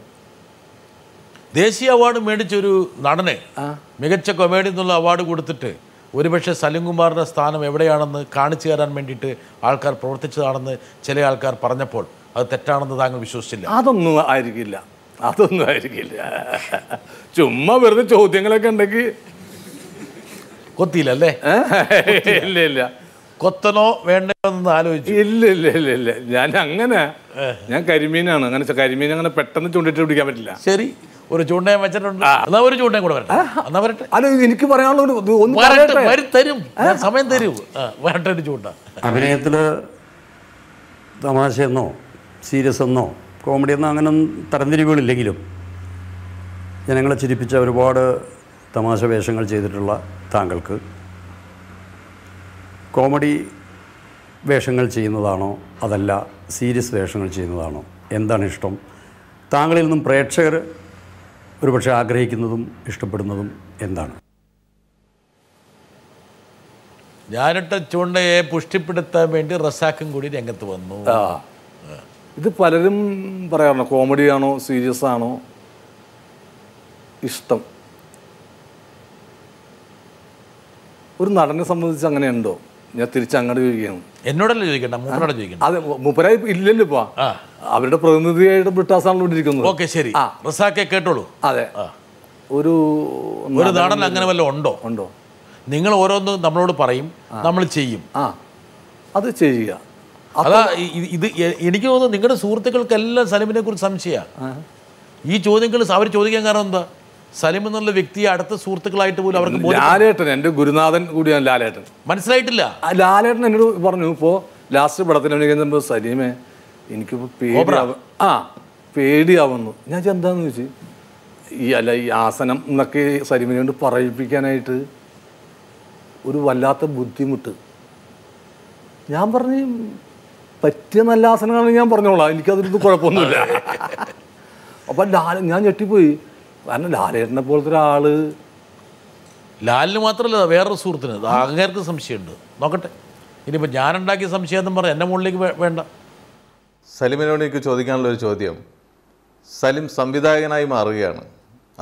S1: ദേശീയ അവാർഡ് മേടിച്ചൊരു നടനെ മികച്ച കൊമേഡി എന്നുള്ള അവാർഡ് കൊടുത്തിട്ട് ഒരുപക്ഷെ സലിംകുമാറിന്റെ സ്ഥാനം എവിടെയാണെന്ന് കാണിച്ചു തരാൻ വേണ്ടിയിട്ട് ആൾക്കാർ പ്രവർത്തിച്ചതാണെന്ന് ചില ആൾക്കാർ പറഞ്ഞപ്പോൾ അത് തെറ്റാണെന്ന് താങ്കൾ വിശ്വസിച്ചില്ല.
S2: അതൊന്നും ആയിരിക്കില്ല. അതൊന്നും ആയിരിക്കില്ല. ചുമ്മാ വെറുതെ ചോദ്യങ്ങളൊക്കെ ഉണ്ടെങ്കിൽ
S1: കൊത്തിയില്ല അല്ലേ?
S2: ഇല്ല ഇല്ല.
S1: കൊത്തണോ വേണ്ടെന്ന് ആലോചിച്ചു.
S2: ഇല്ല ഇല്ല ഇല്ല ഇല്ല ഞാൻ അങ്ങനെ ഞാൻ കരിമീനാണ്. അങ്ങനെ കരിമീൻ അങ്ങനെ പെട്ടെന്ന് ചൂണ്ടിട്ട് പിടിക്കാൻ പറ്റില്ല.
S1: ശരി. ഒരു ചൂണ്ടയും വെച്ചിട്ടുണ്ട്. എന്നാ ഒരു ചൂണ്ടയും കൂടെ വരട്ടെ. എന്നാ വരട്ടെ.
S2: അല്ല എനിക്ക് പറയാനുള്ള ഒരു ഒന്ന്
S1: വരട്ടെ വരി തരും. ഞാൻ സമയം തരൂ. വരട്ടെ ഒരു ചൂണ്ട.
S7: അഭിനയത്തിൽ തമാശയെന്നോ സീരിയസ് എന്നോ കോമഡി എന്നോ അങ്ങനെ തരംതിരിവുകളില്ലെങ്കിലും ജനങ്ങളെ ചിരിപ്പിച്ച ഒരുപാട് തമാശ വേഷങ്ങൾ ചെയ്തിട്ടുള്ള താങ്കൾക്ക് കോമഡി വേഷങ്ങൾ ചെയ്യുന്നതാണോ അതല്ല സീരിയസ് വേഷങ്ങൾ ചെയ്യുന്നതാണോ എന്താണ് ഇഷ്ടം? താങ്കളിൽ നിന്നും പ്രേക്ഷകർ ഒരുപക്ഷെ ആഗ്രഹിക്കുന്നതും ഇഷ്ടപ്പെടുന്നതും എന്താണ്?
S1: ഞാനിട്ട ചൂണ്ടയെ പുഷ്ടിപ്പെടുത്താൻ വേണ്ടി റസാക്കും കൂടി രംഗത്ത് വന്നു.
S2: ആ. ഇത് പലരും പറയാറുണ്ട്. കോമഡിയാണോ സീരിയസ് ആണോ? ഇഷ്ടം. ഒരു നടനെ സംബന്ധിച്ച് അങ്ങനെയുണ്ടോ? ഞാൻ തിരിച്ച് അങ്ങോട്ട് ചോദിക്കുകയാണ്.
S1: എന്നോടല്ല ചോദിക്കണ്ട? മൂപ്പരോട് ചോദിക്കണം
S2: അതെ മൂപ്പരായി ഇല്ലല്ലോ ഇപ്പൊ. അവരുടെ പ്രതിനിധിയായിട്ട് ബ്രിട്ടാസാണല്ലോ ഇവിടെ ഇരിക്കുന്നത്
S1: ഓക്കെ ശരി. റിസാക്കെ കേട്ടോളൂ.
S2: അതെ. ഒരു
S1: ഒരു നാടൻ അങ്ങനെ വല്ല ഉണ്ടോ?
S2: ഉണ്ടോ?
S1: നിങ്ങൾ ഓരോന്ന് നമ്മളോട് പറയും നമ്മൾ ചെയ്യും.
S2: ആ. അത് ചെയ്യുക.
S1: അതാ ഇത് എനിക്ക് തോന്നുന്നു നിങ്ങളുടെ സുഹൃത്തുക്കൾക്കെല്ലാം സലിമിനെ കുറിച്ച് സംശയമാണ് ഈ ചോദ്യങ്ങൾ അവർ ചോദിക്കാൻ കാരണം എന്താ? സലിം എന്നുള്ള വ്യക്തിയെ അടുത്ത സുഹൃത്തുക്കളായിട്ട് പോലും അവർക്ക്
S2: ലാലേട്ടൻ എന്റെ ഗുരുനാഥൻ കൂടിയാണ് ലാലേട്ടൻ.
S1: മനസ്സിലായിട്ടില്ല?
S2: ലാലേട്ടൻ എന്നോട് പറഞ്ഞു ഇപ്പോ ലാസ്റ്റ് പടത്തിന് അഭിനയിക്കുമ്പോൾ സലീമേ എനിക്കിപ്പോൾ പേടിയാവ ആ പേടിയാവുന്നു. ഞാൻ എന്താന്ന് ചോദിച്ചു? ഈ അല്ല ഈ ആസനം എന്നൊക്കെ സലീമിനെ കൊണ്ട് പറയിപ്പിക്കാനായിട്ട് ഒരു വല്ലാത്ത ബുദ്ധിമുട്ട്. ഞാൻ പറഞ്ഞു പറ്റിയ നല്ല ആസനങ്ങളാണ് ഞാൻ പറഞ്ഞോളാം. എനിക്കതിലൊന്നും കുഴപ്പമൊന്നുമില്ല. അപ്പം ലാല ഞാൻ ഞെട്ടിപ്പോയി. കാരണം ലാലേട്ടനെ പോലത്തെ ഒരാൾ
S1: ലാലിന് മാത്രമല്ല വേറൊരു സുഹൃത്തിന്. അങ്ങേർക്ക് സംശയമുണ്ട്. നോക്കട്ടെ. ഇനിയിപ്പോൾ ഞാനുണ്ടാക്കിയ സംശയം എന്നും പറഞ്ഞാൽ എന്റെ മുകളിലേക്ക് വേണ്ട.
S8: സലിമിനോട് എനിക്ക് ചോദിക്കാനുള്ള ഒരു ചോദ്യം. സലിം സംവിധായകനായി മാറുകയാണ്.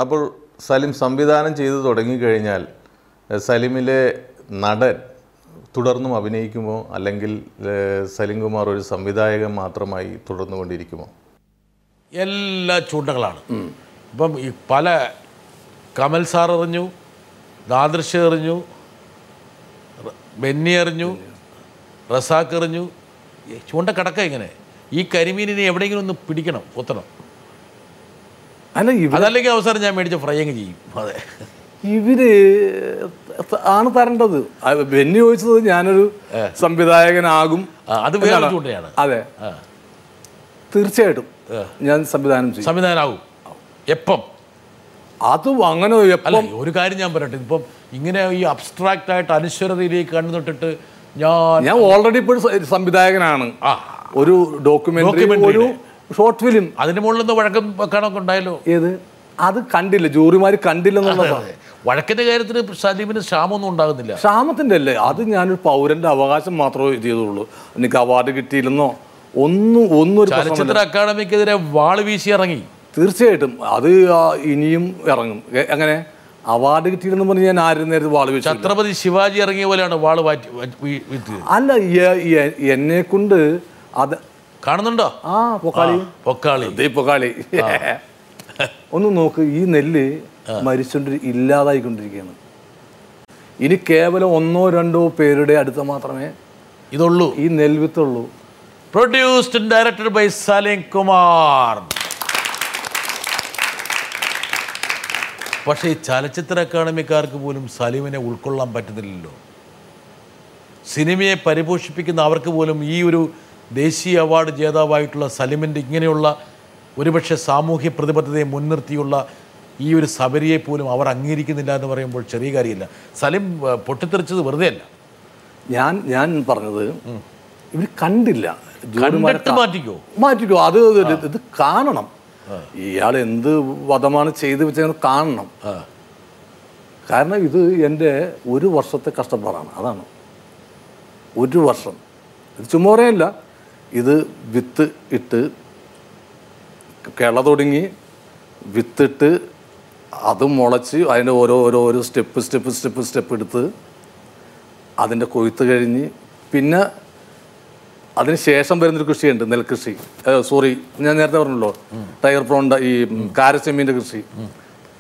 S8: അപ്പോൾ സലിം സംവിധാനം ചെയ്തു തുടങ്ങിക്കഴിഞ്ഞാൽ സലിമിലെ നടൻ തുടർന്നും അഭിനയിക്കുമോ? അല്ലെങ്കിൽ സലിം കുമാർ ഒരു സംവിധായകൻ മാത്രമായി തുടർന്നുകൊണ്ടിരിക്കുമോ?
S1: എല്ലാ ചൂണ്ടകളാണ്. ഇപ്പം ഈ പല കമൽ സാർ എറിഞ്ഞു ദാദൃശ്യ എറിഞ്ഞു ബെന്നി എറിഞ്ഞു റസാക്ക് എറിഞ്ഞു. ചൂണ്ട കിടക്ക ഇങ്ങനെ. ഈ കരിമീനിനെ എവിടെയെങ്കിലും ഒന്ന് പിടിക്കണം കുത്തണം.
S2: അല്ല
S1: അതല്ലെങ്കിൽ അവസരം ഞാൻ മേടിച്ച ഫ്രൈ അങ്ങ് ചെയ്യും. അതെ.
S2: ഇവർ ആണ് തരേണ്ടത്. ബെന്നി ചോദിച്ചത് ഞാനൊരു സംവിധായകനാകും
S1: അത് വേറെ. ചൂണ്ടയാണ്.
S2: അതെ. തീർച്ചയായിട്ടും ഞാൻ സംവിധാനം ചെയ്യും.
S1: സംവിധാനാവും എപ്പം?
S2: അത് അങ്ങനെ
S1: അല്ല ഒരു കാര്യം ഞാൻ പറയട്ടെ. ഇപ്പം ഇങ്ങനെ ഈ അബ്സ്ട്രാക്റ്റ് ആയിട്ട് അനശ്വരതയിലേക്ക് കണ്ണു തൊട്ടിട്ട് ഞാൻ
S2: ഞാൻ ഓൾറെഡി ഇപ്പോൾ സംവിധായകനാണ്.
S1: ആ.
S2: ഒരു ഡോക്യുമെന്ററി ഒരു ഷോർട്ട് ഫിലിം
S1: അതിന് മുകളിൽ വഴക്കം വെക്കാനൊക്കെ ഉണ്ടായല്ലോ.
S2: ഏത്? അത് കണ്ടില്ല. ജൂറിമാർ കണ്ടില്ല എന്നുള്ളതാണ്
S1: വഴക്കിന്റെ കാര്യത്തിൽ സലീമിന് ക്ഷാമൊന്നും ഉണ്ടാകുന്നില്ല.
S2: ക്ഷാമത്തിന്റെ അല്ലേ? അത് ഞാനൊരു പൗരന്റെ അവകാശം മാത്രമേ ഇത് ചെയ്തുള്ളൂ. എനിക്ക് അവാർഡ് കിട്ടിയില്ലെന്നോ? ഒന്നും ഒന്നും
S1: ചലച്ചിത്ര അക്കാദമിക്കെതിരെ വാൾ വീശി ഇറങ്ങി.
S2: തീർച്ചയായിട്ടും. അത് ഇനിയും ഇറങ്ങും. അങ്ങനെ അവാർഡ് കിട്ടിയില്ലെന്ന് പറഞ്ഞ് ഞാൻ ആരും നേരത്തെ വാൾ വെച്ചു
S1: ഛത്രപതി ശിവാജി ഇറങ്ങിയ പോലെയാണ് വാൾ മാറ്റി
S2: അല്ല എന്നെ കൊണ്ട് അത്
S1: കാണുന്നുണ്ടോ?
S2: ആ പൊക്കാളി.
S1: പൊക്കാളി.
S2: പൊക്കാളി. ഒന്ന് നോക്ക് ഈ നെല്ല് മരിച്ചോണ്ടി ഇല്ലാതായിക്കൊണ്ടിരിക്കുകയാണ്. ഇനി കേവലം ഒന്നോ രണ്ടോ പേരുടെ അടുത്ത് മാത്രമേ
S1: ഇതുള്ളൂ.
S2: ഈ നെൽവിത്തുള്ളൂ
S1: produced directed by Salim Kumar പക്ഷേ ഈ ചലച്ചിത്ര അക്കാദമിക്കാർക്ക് പോലും സലീമിനെ ഉൾക്കൊള്ളാൻ പറ്റുന്നില്ലല്ലോ. സിനിമയെ പരിപോഷിപ്പിക്കുന്ന അവർക്ക് പോലും ഈ ഒരു ദേശീയ അവാർഡ് ജേതാവായിട്ടുള്ള സലിമിന്റെ ഇങ്ങനെയുള്ള ഒരുപക്ഷെ സാമൂഹ്യ പ്രതിബദ്ധതയെ മുൻനിർത്തിയുള്ള ഈ ഒരു സബരിയെ പോലും അവർ അംഗീകരിക്കുന്നില്ല എന്ന് പറയുമ്പോൾ ചെറിയ കാര്യമില്ല. സലിം പൊട്ടിത്തെറിച്ചത് വെറുതെ അല്ല.
S2: ഞാൻ ഞാൻ പറഞ്ഞത് ഇവർ കണ്ടില്ല.
S1: മാറ്റിക്കോ?
S2: മാറ്റിക്കോ. അത് ഇത് കാണണം. ഇയാൾ എന്ത് വധമാണ് ചെയ്തു വെച്ചതെന്ന് കാണണം. കാരണം ഇത് എന്റെ ഒരു വർഷത്തെ കഷ്ടപ്പാടാണ്. അതാണ്. ഒരു വർഷം. ഇത് ചുമ്മാറയല്ല ഇത് വിത്ത് ഇട്ട് കിള തുടങ്ങി വിത്തിട്ട് അത് മുളച്ച് അതിന്റെ ഓരോ ഓരോ ഓരോ സ്റ്റെപ്പ് സ്റ്റെപ്പ് സ്റ്റെപ്പ് സ്റ്റെപ്പ് എടുത്ത് അതിന്റെ കൊയ്ത്ത് കഴിഞ്ഞ് പിന്നെ അതിന് ശേഷം വരുന്നൊരു കൃഷിയുണ്ട് നെൽകൃഷി. സോറി ഞാൻ നേരത്തെ പറഞ്ഞല്ലോ ടയർ പ്രോണ്ട ഈ കാരച്ചെമ്മീന്റെ കൃഷി.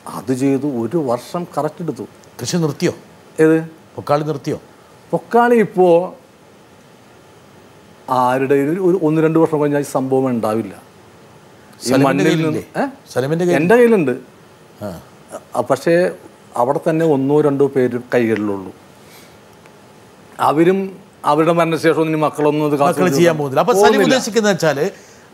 S2: അത് ചെയ്തു ഒരു വർഷം കറക്റ്റ് എടുത്തു.
S1: കൃഷി നിർത്തിയോ?
S2: ഏത്?
S1: പൊക്കാളി നിർത്തിയോ?
S2: പൊക്കാളി ഇപ്പോൾ ആരുടെ ഒരു ഒന്ന് രണ്ട് വർഷം കഴിഞ്ഞാൽ ഈ സംഭവം ഉണ്ടാവില്ല. എന്റെ കയ്യിലുണ്ട്. പക്ഷേ അവിടെ തന്നെ ഒന്നോ രണ്ടോ പേര് കൈകളിലുള്ളൂ. അവരും അവരുടെ മരണശേഷം ഇനി മക്കളൊന്നും
S1: മക്കൾ ചെയ്യാൻ പോകുന്നില്ല. അപ്പൊ സലീം
S2: ഉദ്ദേശിക്കുന്ന
S1: ഉദ്ദേശിക്കുന്നത് വെച്ചാൽ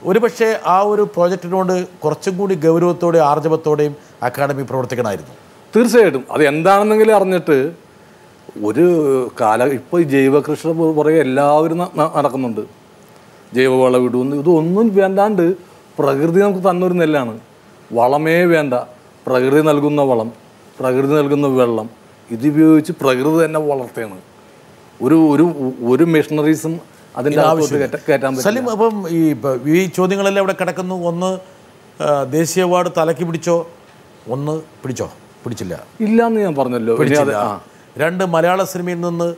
S1: ഒരുപക്ഷെ ആ ഒരു പ്രോജക്റ്റിനോട് കുറച്ചും കൂടി ഗൗരവത്തോടെയും ആർജവത്തോടെയും അക്കാദമി പ്രവർത്തിക്കണമായിരുന്നു.
S2: തീർച്ചയായിട്ടും. അത് എന്താണെന്നെങ്കിലും അറിഞ്ഞിട്ട് ഒരു കാല ഇപ്പോൾ ഈ ജൈവകൃഷി പുറകെ എല്ലാവരും നടക്കുന്നുണ്ട്. ജൈവവളം ഇടുന്നു ഇതൊന്നും വേണ്ടാണ്ട് പ്രകൃതി നമുക്ക് തന്നൊരു നെല്ലാണ്. വളമേ വേണ്ട. പ്രകൃതി നൽകുന്ന വളം പ്രകൃതി നൽകുന്ന വെള്ളം. ഇതുപയോഗിച്ച് പ്രകൃതി തന്നെ വളർത്തുകയാണ്. ഒരു ഒരു ഒരു മെഷീനറീസും അതിന്റെ ആവശ്യം
S1: സലിം അപ്പം ഈ ഈ ചോദ്യങ്ങളെല്ലാം ഇവിടെ കിടക്കുന്നു. ഒന്ന് ദേശീയ അവാർഡ് തലയ്ക്ക് പിടിച്ചോ? ഒന്ന് പിടിച്ചോ? പിടിച്ചില്ല.
S2: ഇല്ല എന്ന് ഞാൻ പറഞ്ഞല്ലോ.
S1: പിടിച്ചില്ല. രണ്ട് മലയാള സിനിമയിൽ നിന്ന്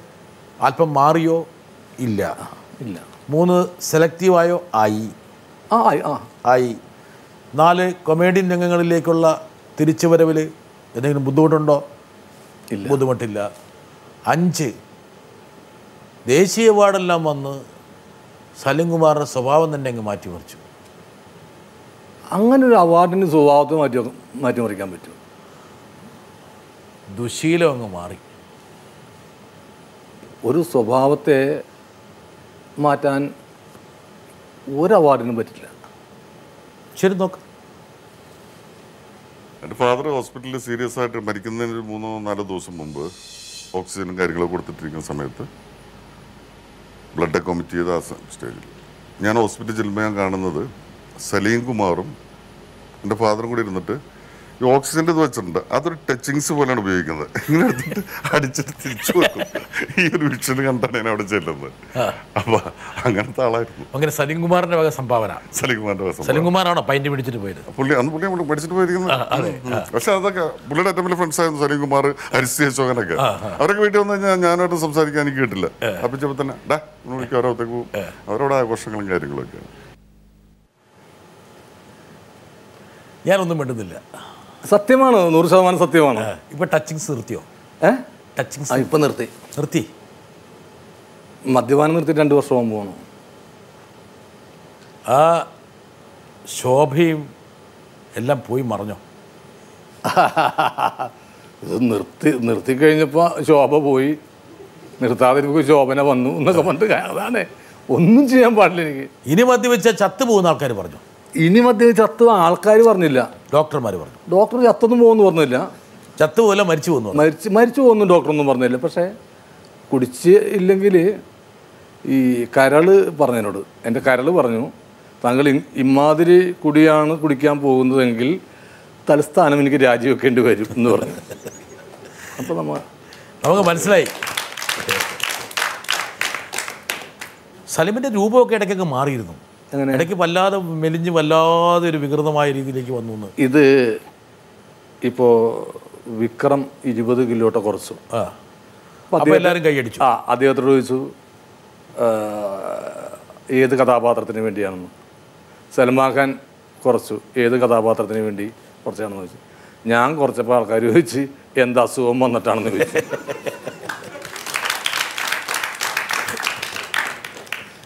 S1: അല്പം മാറിയോ? ഇല്ല.
S2: ഇല്ല.
S1: മൂന്ന് സെലക്റ്റീവായോ? ആയി.
S2: ആ ആയി, ആ.
S1: ആയി. നാല് കൊമേഡിയൻ രംഗങ്ങളിലേക്കുള്ള തിരിച്ചുവരവിൽ എന്തെങ്കിലും ബുദ്ധിമുട്ടുണ്ടോ?
S2: ഇല്ല.
S1: ബുദ്ധിമുട്ടില്ല. അഞ്ച് ദേശീയ അവാർഡെല്ലാം വന്ന് സലിംകുമാറിന്റെ സ്വഭാവം തന്നെ അങ്ങ് മാറ്റിമറിച്ചു.
S2: അങ്ങനെ ഒരു അവാർഡിന്റെ സ്വഭാവത്തെ മാറ്റി മാറ്റിമറിക്കാൻ പറ്റും
S1: ദുശീലം അങ്ങ് മാറി.
S2: ഒരു സ്വഭാവത്തെ മാറ്റാൻ ഒരു അവാർഡിനും പറ്റില്ല.
S1: ശരി നോക്ക്.
S9: എന്റെ ഫാദർ ഹോസ്പിറ്റലിൽ സീരിയസ് ആയിട്ട് മരിക്കുന്നതിന് മൂന്നോ നാലോ ദിവസം മുമ്പ് ഓക്സിജനും കാര്യങ്ങളൊക്കെ കൊടുത്തിട്ടിരിക്കുന്ന സമയത്ത് ബ്ലഡൊക്കെ കൊമിറ്റ് ചെയ്ത ആ സ്റ്റേജിൽ. ഞാൻ ഹോസ്പിറ്റലിൽ ചെല്ലുമ്പോൾ ഞാൻ കാണുന്നത് സലീം കുമാറും എന്റെ ഫാദറും കൂടി ഇരുന്നിട്ട് ഈ ഓക്സിജന്റെ ഇത് വെച്ചിട്ടുണ്ട്. അതൊരു ടച്ചിങ്സ് പോലെയാണ് ഉപയോഗിക്കുന്നത്. ഇങ്ങനെ എടുത്തിട്ട് അടിച്ചിട്ട് തിരിച്ചു വെക്കും. ഈ ഒരു വിഷൻ കണ്ടാണ് ഞാൻ അവിടെ ചെല്ലുന്നത്. അപ്പൊ അങ്ങനത്തെ ആളായിരുന്നു.
S1: അങ്ങനെ സലിംകുമാറിന്റെ വക സംഭാവന.
S9: സലീം കുമാറിന്റെ വസം
S1: സലിംകുമാറാണോ പൈന്റ് പിടിച്ചിട്ട് പോയത്?
S9: പുള്ളി അന്ന് പുള്ളി നമ്മൾ പഠിച്ചിട്ട് പോയിരിക്കുന്നത്. പക്ഷെ അതൊക്കെ പുള്ളിയുടെ ഏറ്റവും വലിയ ഫ്രണ്ട്സ് ആയിരുന്നു സലീം കുമാർ ഹരിശ്രീ അശോകനൊക്കെ. അവരൊക്കെ വീട്ടിൽ വന്നു കഴിഞ്ഞാൽ ഞാനായിട്ട് സംസാരിക്കാൻ എനിക്ക് കിട്ടില്ല. അപ്പിച്ചപ്പോൾ തന്നെ ഡാ വിളിക്കും അവരകത്തേക്ക് പോകും. അവരോട് ആഘോഷങ്ങളും കാര്യങ്ങളൊക്കെ.
S1: ഞാനൊന്നും മിണ്ടുന്നില്ല.
S2: സത്യമാണ്? നൂറ് ശതമാനം സത്യമാണ്?
S1: ഇപ്പൊ ടച്ചിങ്സ് നിർത്തിയോ?
S2: ഏ?
S1: ടച്ചിങ്സ്
S2: ഇപ്പൊ നിർത്തി.
S1: നിർത്തി.
S2: മദ്യപാനം നിർത്തി രണ്ട് വർഷം മുമ്പ് പോകണം
S1: ആ ശോഭയും എല്ലാം പോയി മറഞ്ഞോ?
S2: ഇത് നിർത്തി നിർത്തി കഴിഞ്ഞപ്പോൾ ശോഭ പോയി. നിർത്താതിരിക്കുമ്പോൾ ശോഭന വന്നു എന്നൊക്കെ പറഞ്ഞിട്ട് അതാണ് ഒന്നും ചെയ്യാൻ പാടില്ല എനിക്ക്.
S1: ഇനി മദ്യവെച്ച ചത്തു പോകുന്ന ആൾക്കാർ പറഞ്ഞു?
S2: ഇനി മധ്യ ചത്തു ആൾക്കാർ പറഞ്ഞില്ല.
S1: ഡോക്ടർമാർ പറഞ്ഞു.
S2: ഡോക്ടർ ചത്തൊന്നും പോകുന്നു പറഞ്ഞില്ല.
S1: ചത്തു പോലെ മരിച്ചു പോകുന്നു
S2: മരിച്ചു മരിച്ച് പോകുന്നു ഡോക്ടറൊന്നും പറഞ്ഞില്ല. പക്ഷേ കുടിച്ച് ഇല്ലെങ്കിൽ ഈ കരൾ പറഞ്ഞതിനോട് എന്റെ കരൾ പറഞ്ഞു താങ്കൾ ഇമാതിരി കുടിയാണ് കുടിക്കാൻ പോകുന്നതെങ്കിൽ തലസ്ഥാനം എനിക്ക് രാജിവെക്കേണ്ടി വരും എന്ന് പറഞ്ഞു. അപ്പോൾ നമ്മൾ
S1: നമുക്ക് മനസ്സിലായി. സലിമിന്റെ രൂപമൊക്കെ ഇടയ്ക്കൊക്കെ മാറിയിരുന്നു? ഇടയ്ക്ക് വല്ലാതെ മെലിഞ്ഞ് വല്ലാതെ ഒരു വികൃതമായ രീതിയിലേക്ക് വന്നു
S2: ഇത് ഇപ്പോൾ വിക്രം ഇരുപത് കിലോട്ടെ കുറച്ചു. അപ്പോൾ
S1: എല്ലാവരും കൈയടിച്ചു.
S2: ആ അദ്ദേഹത്തോട് ചോദിച്ചു ഏത് കഥാപാത്രത്തിന് വേണ്ടിയാണെന്ന്. സൽമാൻ ഖാൻ കുറച്ചു ഏത് കഥാപാത്രത്തിന് വേണ്ടി കുറച്ചാണെന്ന് ചോദിച്ചു. ഞാൻ കുറച്ചപ്പോൾ ആൾക്കാർ ചോദിച്ച് എന്ത് അസുഖം വന്നിട്ടാണെന്ന് ചോദിച്ചു.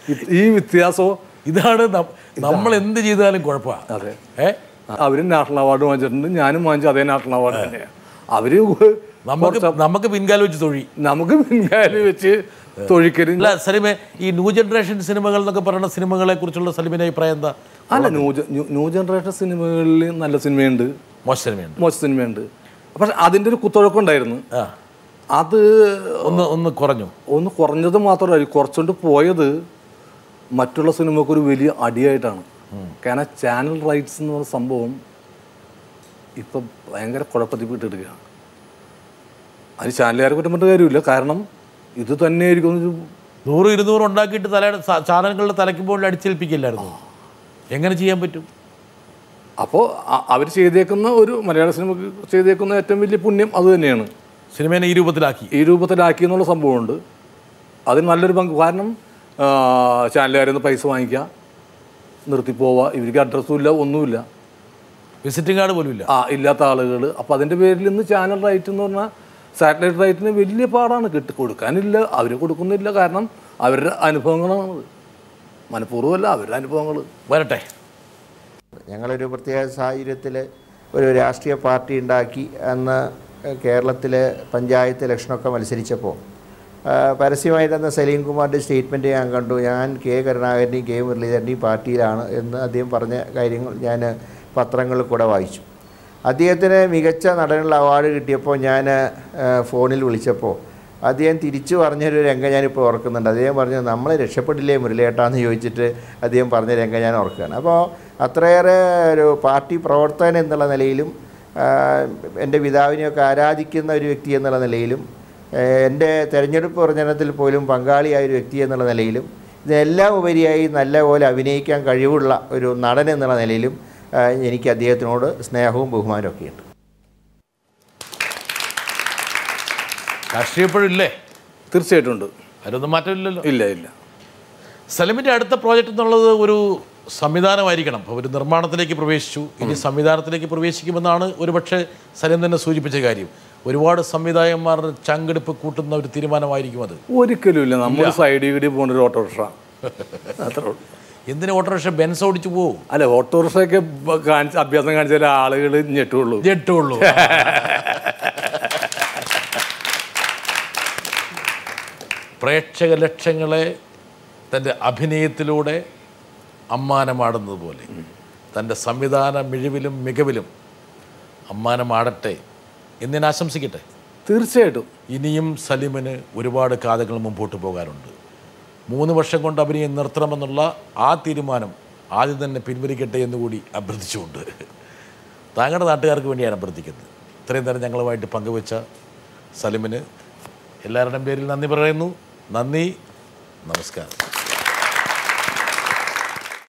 S2: ഈ വ്യത്യാസമോ
S1: ഇതാണ് നമ്മൾ എന്ത് ചെയ്താലും കുഴപ്പമാണ്
S2: അതെ.
S1: ഏ?
S2: അവരും നാഷണൽ അവാർഡ് വാങ്ങിച്ചിട്ടുണ്ട്. ഞാനും വാങ്ങിച്ചു അതേ നാഷണൽ അവാർഡ് തന്നെയാണ് അവർ
S1: നമുക്ക് നമുക്ക് പിൻകാലം വെച്ച് തൊഴി.
S2: നമുക്ക് പിൻകാലം വെച്ച് തൊഴിക്കരുത്
S1: അല്ല സലിമെ ഈ ന്യൂ ജനറേഷൻ സിനിമകൾ എന്നൊക്കെ പറയുന്ന സിനിമകളെ കുറിച്ചുള്ള സലിമിന്റെ അഭിപ്രായം എന്താ?
S2: അല്ല ന്യൂ ന്യൂ- ജനറേഷൻ സിനിമകളിൽ നല്ല സിനിമയുണ്ട്.
S1: മോശ സിനിമയുണ്ട്.
S2: മോശ സിനിമയുണ്ട്. പക്ഷെ അതിന്റെ ഒരു കുത്തൊഴുക്കുണ്ടായിരുന്നു. അത്
S1: ഒന്ന് ഒന്ന് കുറഞ്ഞു.
S2: ഒന്ന് കുറഞ്ഞത് മാത്രമല്ല കുറച്ചുകൊണ്ട് പോയത് മറ്റുള്ള സിനിമക്ക് ഒരു വലിയ അടിയായിട്ടാണ്. കാരണം ചാനൽ റൈറ്റ്സ് എന്ന് പറഞ്ഞ സംഭവം ഇപ്പം ഭയങ്കര കുഴപ്പത്തിൽ പെട്ടിടുകയാണ് അത് ചാനലുകാരെ കുറ്റം പറഞ്ഞ കാര്യമില്ല. കാരണം ഇത് തന്നെയായിരിക്കും ഒരു
S1: നൂറ് ഇരുന്നൂറ് ഉണ്ടാക്കിയിട്ട് തലയുടെ ചാനലുകളുടെ ചാനലുകളുടെ പോലും അടിച്ചേൽപ്പിക്കില്ലായിരുന്നു. എങ്ങനെ ചെയ്യാൻ പറ്റും?
S2: അപ്പോൾ അവർ ചെയ്തേക്കുന്ന ഒരു മലയാള സിനിമക്ക് ചെയ്തേക്കുന്ന ഏറ്റവും വലിയ പുണ്യം അത് തന്നെയാണ്.
S1: സിനിമേനെ ഈ രൂപത്തിലാക്കി.
S2: ഈ രൂപത്തിലാക്കി എന്നുള്ള സംഭവമുണ്ട്. അതിന് നല്ലൊരു പങ്ക്. കാരണം ചാനലുകാരിൽ നിന്ന് പൈസ വാങ്ങിക്കുക നിർത്തിപ്പോവുക ഇവർക്ക് അഡ്രസ്സും ഇല്ല ഒന്നുമില്ല.
S1: വിസിറ്റിംഗ് കാർഡ് പോലും ഇല്ല.
S2: ആ ഇല്ലാത്ത ആളുകൾ അപ്പോൾ അതിന്റെ പേരിൽ ഇന്ന് ചാനൽ റൈറ്റ് എന്ന് പറഞ്ഞാൽ സാറ്റലൈറ്റ് റൈറ്റിന് വലിയ പാടാണ് കിട്ടി കൊടുക്കാനില്ല. അവർ കൊടുക്കുന്നില്ല. കാരണം അവരുടെ അനുഭവങ്ങളാണ് മനഃപൂർവമല്ല അവരുടെ അനുഭവങ്ങൾ
S1: വരട്ടെ.
S10: ഞങ്ങളൊരു പ്രത്യേക സാഹചര്യത്തിൽ ഒരു രാഷ്ട്രീയ പാർട്ടി ഉണ്ടാക്കി അന്ന് കേരളത്തിലെ പഞ്ചായത്ത് ഇലക്ഷനൊക്കെ മത്സരിച്ചപ്പോൾ പരസ്യമായി സലീം കുമാറിന്റെ സ്റ്റേറ്റ്മെന്റ് ഞാൻ കണ്ടു. ഞാൻ കെ കരുണാകരന്റെയും കെ മുരളീധരന്റെയും പാർട്ടിയിലാണ് എന്ന് അദ്ദേഹം പറഞ്ഞ കാര്യങ്ങൾ ഞാൻ പത്രങ്ങളിൽ കൂടെ വായിച്ചു. അദ്ദേഹത്തിന് മികച്ച നടനുള്ള അവാർഡ് കിട്ടിയപ്പോൾ ഞാൻ ഫോണിൽ വിളിച്ചപ്പോൾ അദ്ദേഹം തിരിച്ചു പറഞ്ഞൊരു രംഗം ഞാനിപ്പോൾ ഓർക്കുന്നുണ്ട്. അദ്ദേഹം പറഞ്ഞു നമ്മളെ രക്ഷപ്പെട്ടില്ലേ മുരളിയേട്ടാന്ന് ചോദിച്ചിട്ട് അദ്ദേഹം പറഞ്ഞ രംഗം ഞാൻ ഓർക്കുകയാണ്. അപ്പോൾ അത്രയേറെ ഒരു പാർട്ടി പ്രവർത്തകൻ എന്നുള്ള നിലയിലും എന്റെ പിതാവിനെയൊക്കെ ആരാധിക്കുന്ന ഒരു വ്യക്തി എന്നുള്ള നിലയിലും എന്റെ തെരഞ്ഞെടുപ്പ് പ്രചരണത്തിൽ പോലും പങ്കാളിയായ ഒരു വ്യക്തി എന്നുള്ള നിലയിലും ഇതെല്ലാം ഉപരിയായി നല്ലപോലെ അഭിനയിക്കാൻ കഴിവുള്ള ഒരു നടൻ എന്നുള്ള നിലയിലും എനിക്ക് അദ്ദേഹത്തിനോട് സ്നേഹവും ബഹുമാനവും ഒക്കെ
S1: ഉണ്ട് രാഷ്ട്രീയപ്പോഴില്ലേ
S2: തീർച്ചയായിട്ടും ഉണ്ട്.
S1: അതിനൊന്നും മാറ്റമില്ലല്ലോ.
S2: ഇല്ല ഇല്ല.
S1: സലിമിന്റെ അടുത്ത പ്രോജക്റ്റ് എന്നുള്ളത് ഒരു സംവിധാനമായിരിക്കണം. അപ്പോൾ ഒരു നിർമ്മാണത്തിലേക്ക് പ്രവേശിച്ചു. ഇനി സംവിധാനത്തിലേക്ക് പ്രവേശിക്കുമെന്നാണ് ഒരുപക്ഷെ സലിം തന്നെ സൂചിപ്പിച്ച കാര്യം. ഒരുപാട് സംവിധായകന്മാർ ചങ്കെടുപ്പ് കൂട്ടുന്ന ഒരു തീരുമാനമായിരിക്കും അത്.
S2: ഒരിക്കലും ഇല്ല. നമ്മൾ സൈഡ് കൂടി പോകുന്ന ഒരു ഓട്ടോറിക്ഷ. അത്രേ ഉള്ളൂ.
S1: എന്തിന് ഓട്ടോറിക്ഷ? ബെൻസ് ഓടിച്ചു പോകും
S2: അല്ല ഓട്ടോറിക്ഷയൊക്കെ കാണിച്ച് അഭ്യാസം കാണിച്ചാൽ ആളുകൾ ഞെട്ടുള്ളൂ.
S1: ഞെട്ടുള്ളൂ. പ്രേക്ഷക ലക്ഷങ്ങളെ തന്റെ അഭിനയത്തിലൂടെ അമ്മാനമാടുന്നത് പോലെ തന്റെ സംവിധാന മിഴിവിലും മികവിലും അമ്മാനമാടട്ടെ. എന്ന് ഞാൻ ആശംസിക്കട്ടെ.
S2: തീർച്ചയായിട്ടും.
S1: ഇനിയും സലിമിന് ഒരുപാട് കാതകൾ മുമ്പോട്ട് പോകാനുണ്ട്. മൂന്ന് വർഷം കൊണ്ട് അഭിനയം നിർത്തണമെന്നുള്ള ആ തീരുമാനം ആദ്യം തന്നെ പിൻവലിക്കട്ടെ എന്നുകൂടി അഭ്യർത്ഥിച്ചുകൊണ്ട് താങ്കളുടെ നാട്ടുകാർക്ക് വേണ്ടിയാണ് അഭ്യർത്ഥിക്കുന്നത്. ഇത്രയും നേരം ഞങ്ങളുമായിട്ട് പങ്കുവച്ച സലിമിന് എല്ലാവരുടെയും പേരിൽ നന്ദി പറയുന്നു. നന്ദി. നമസ്കാരം.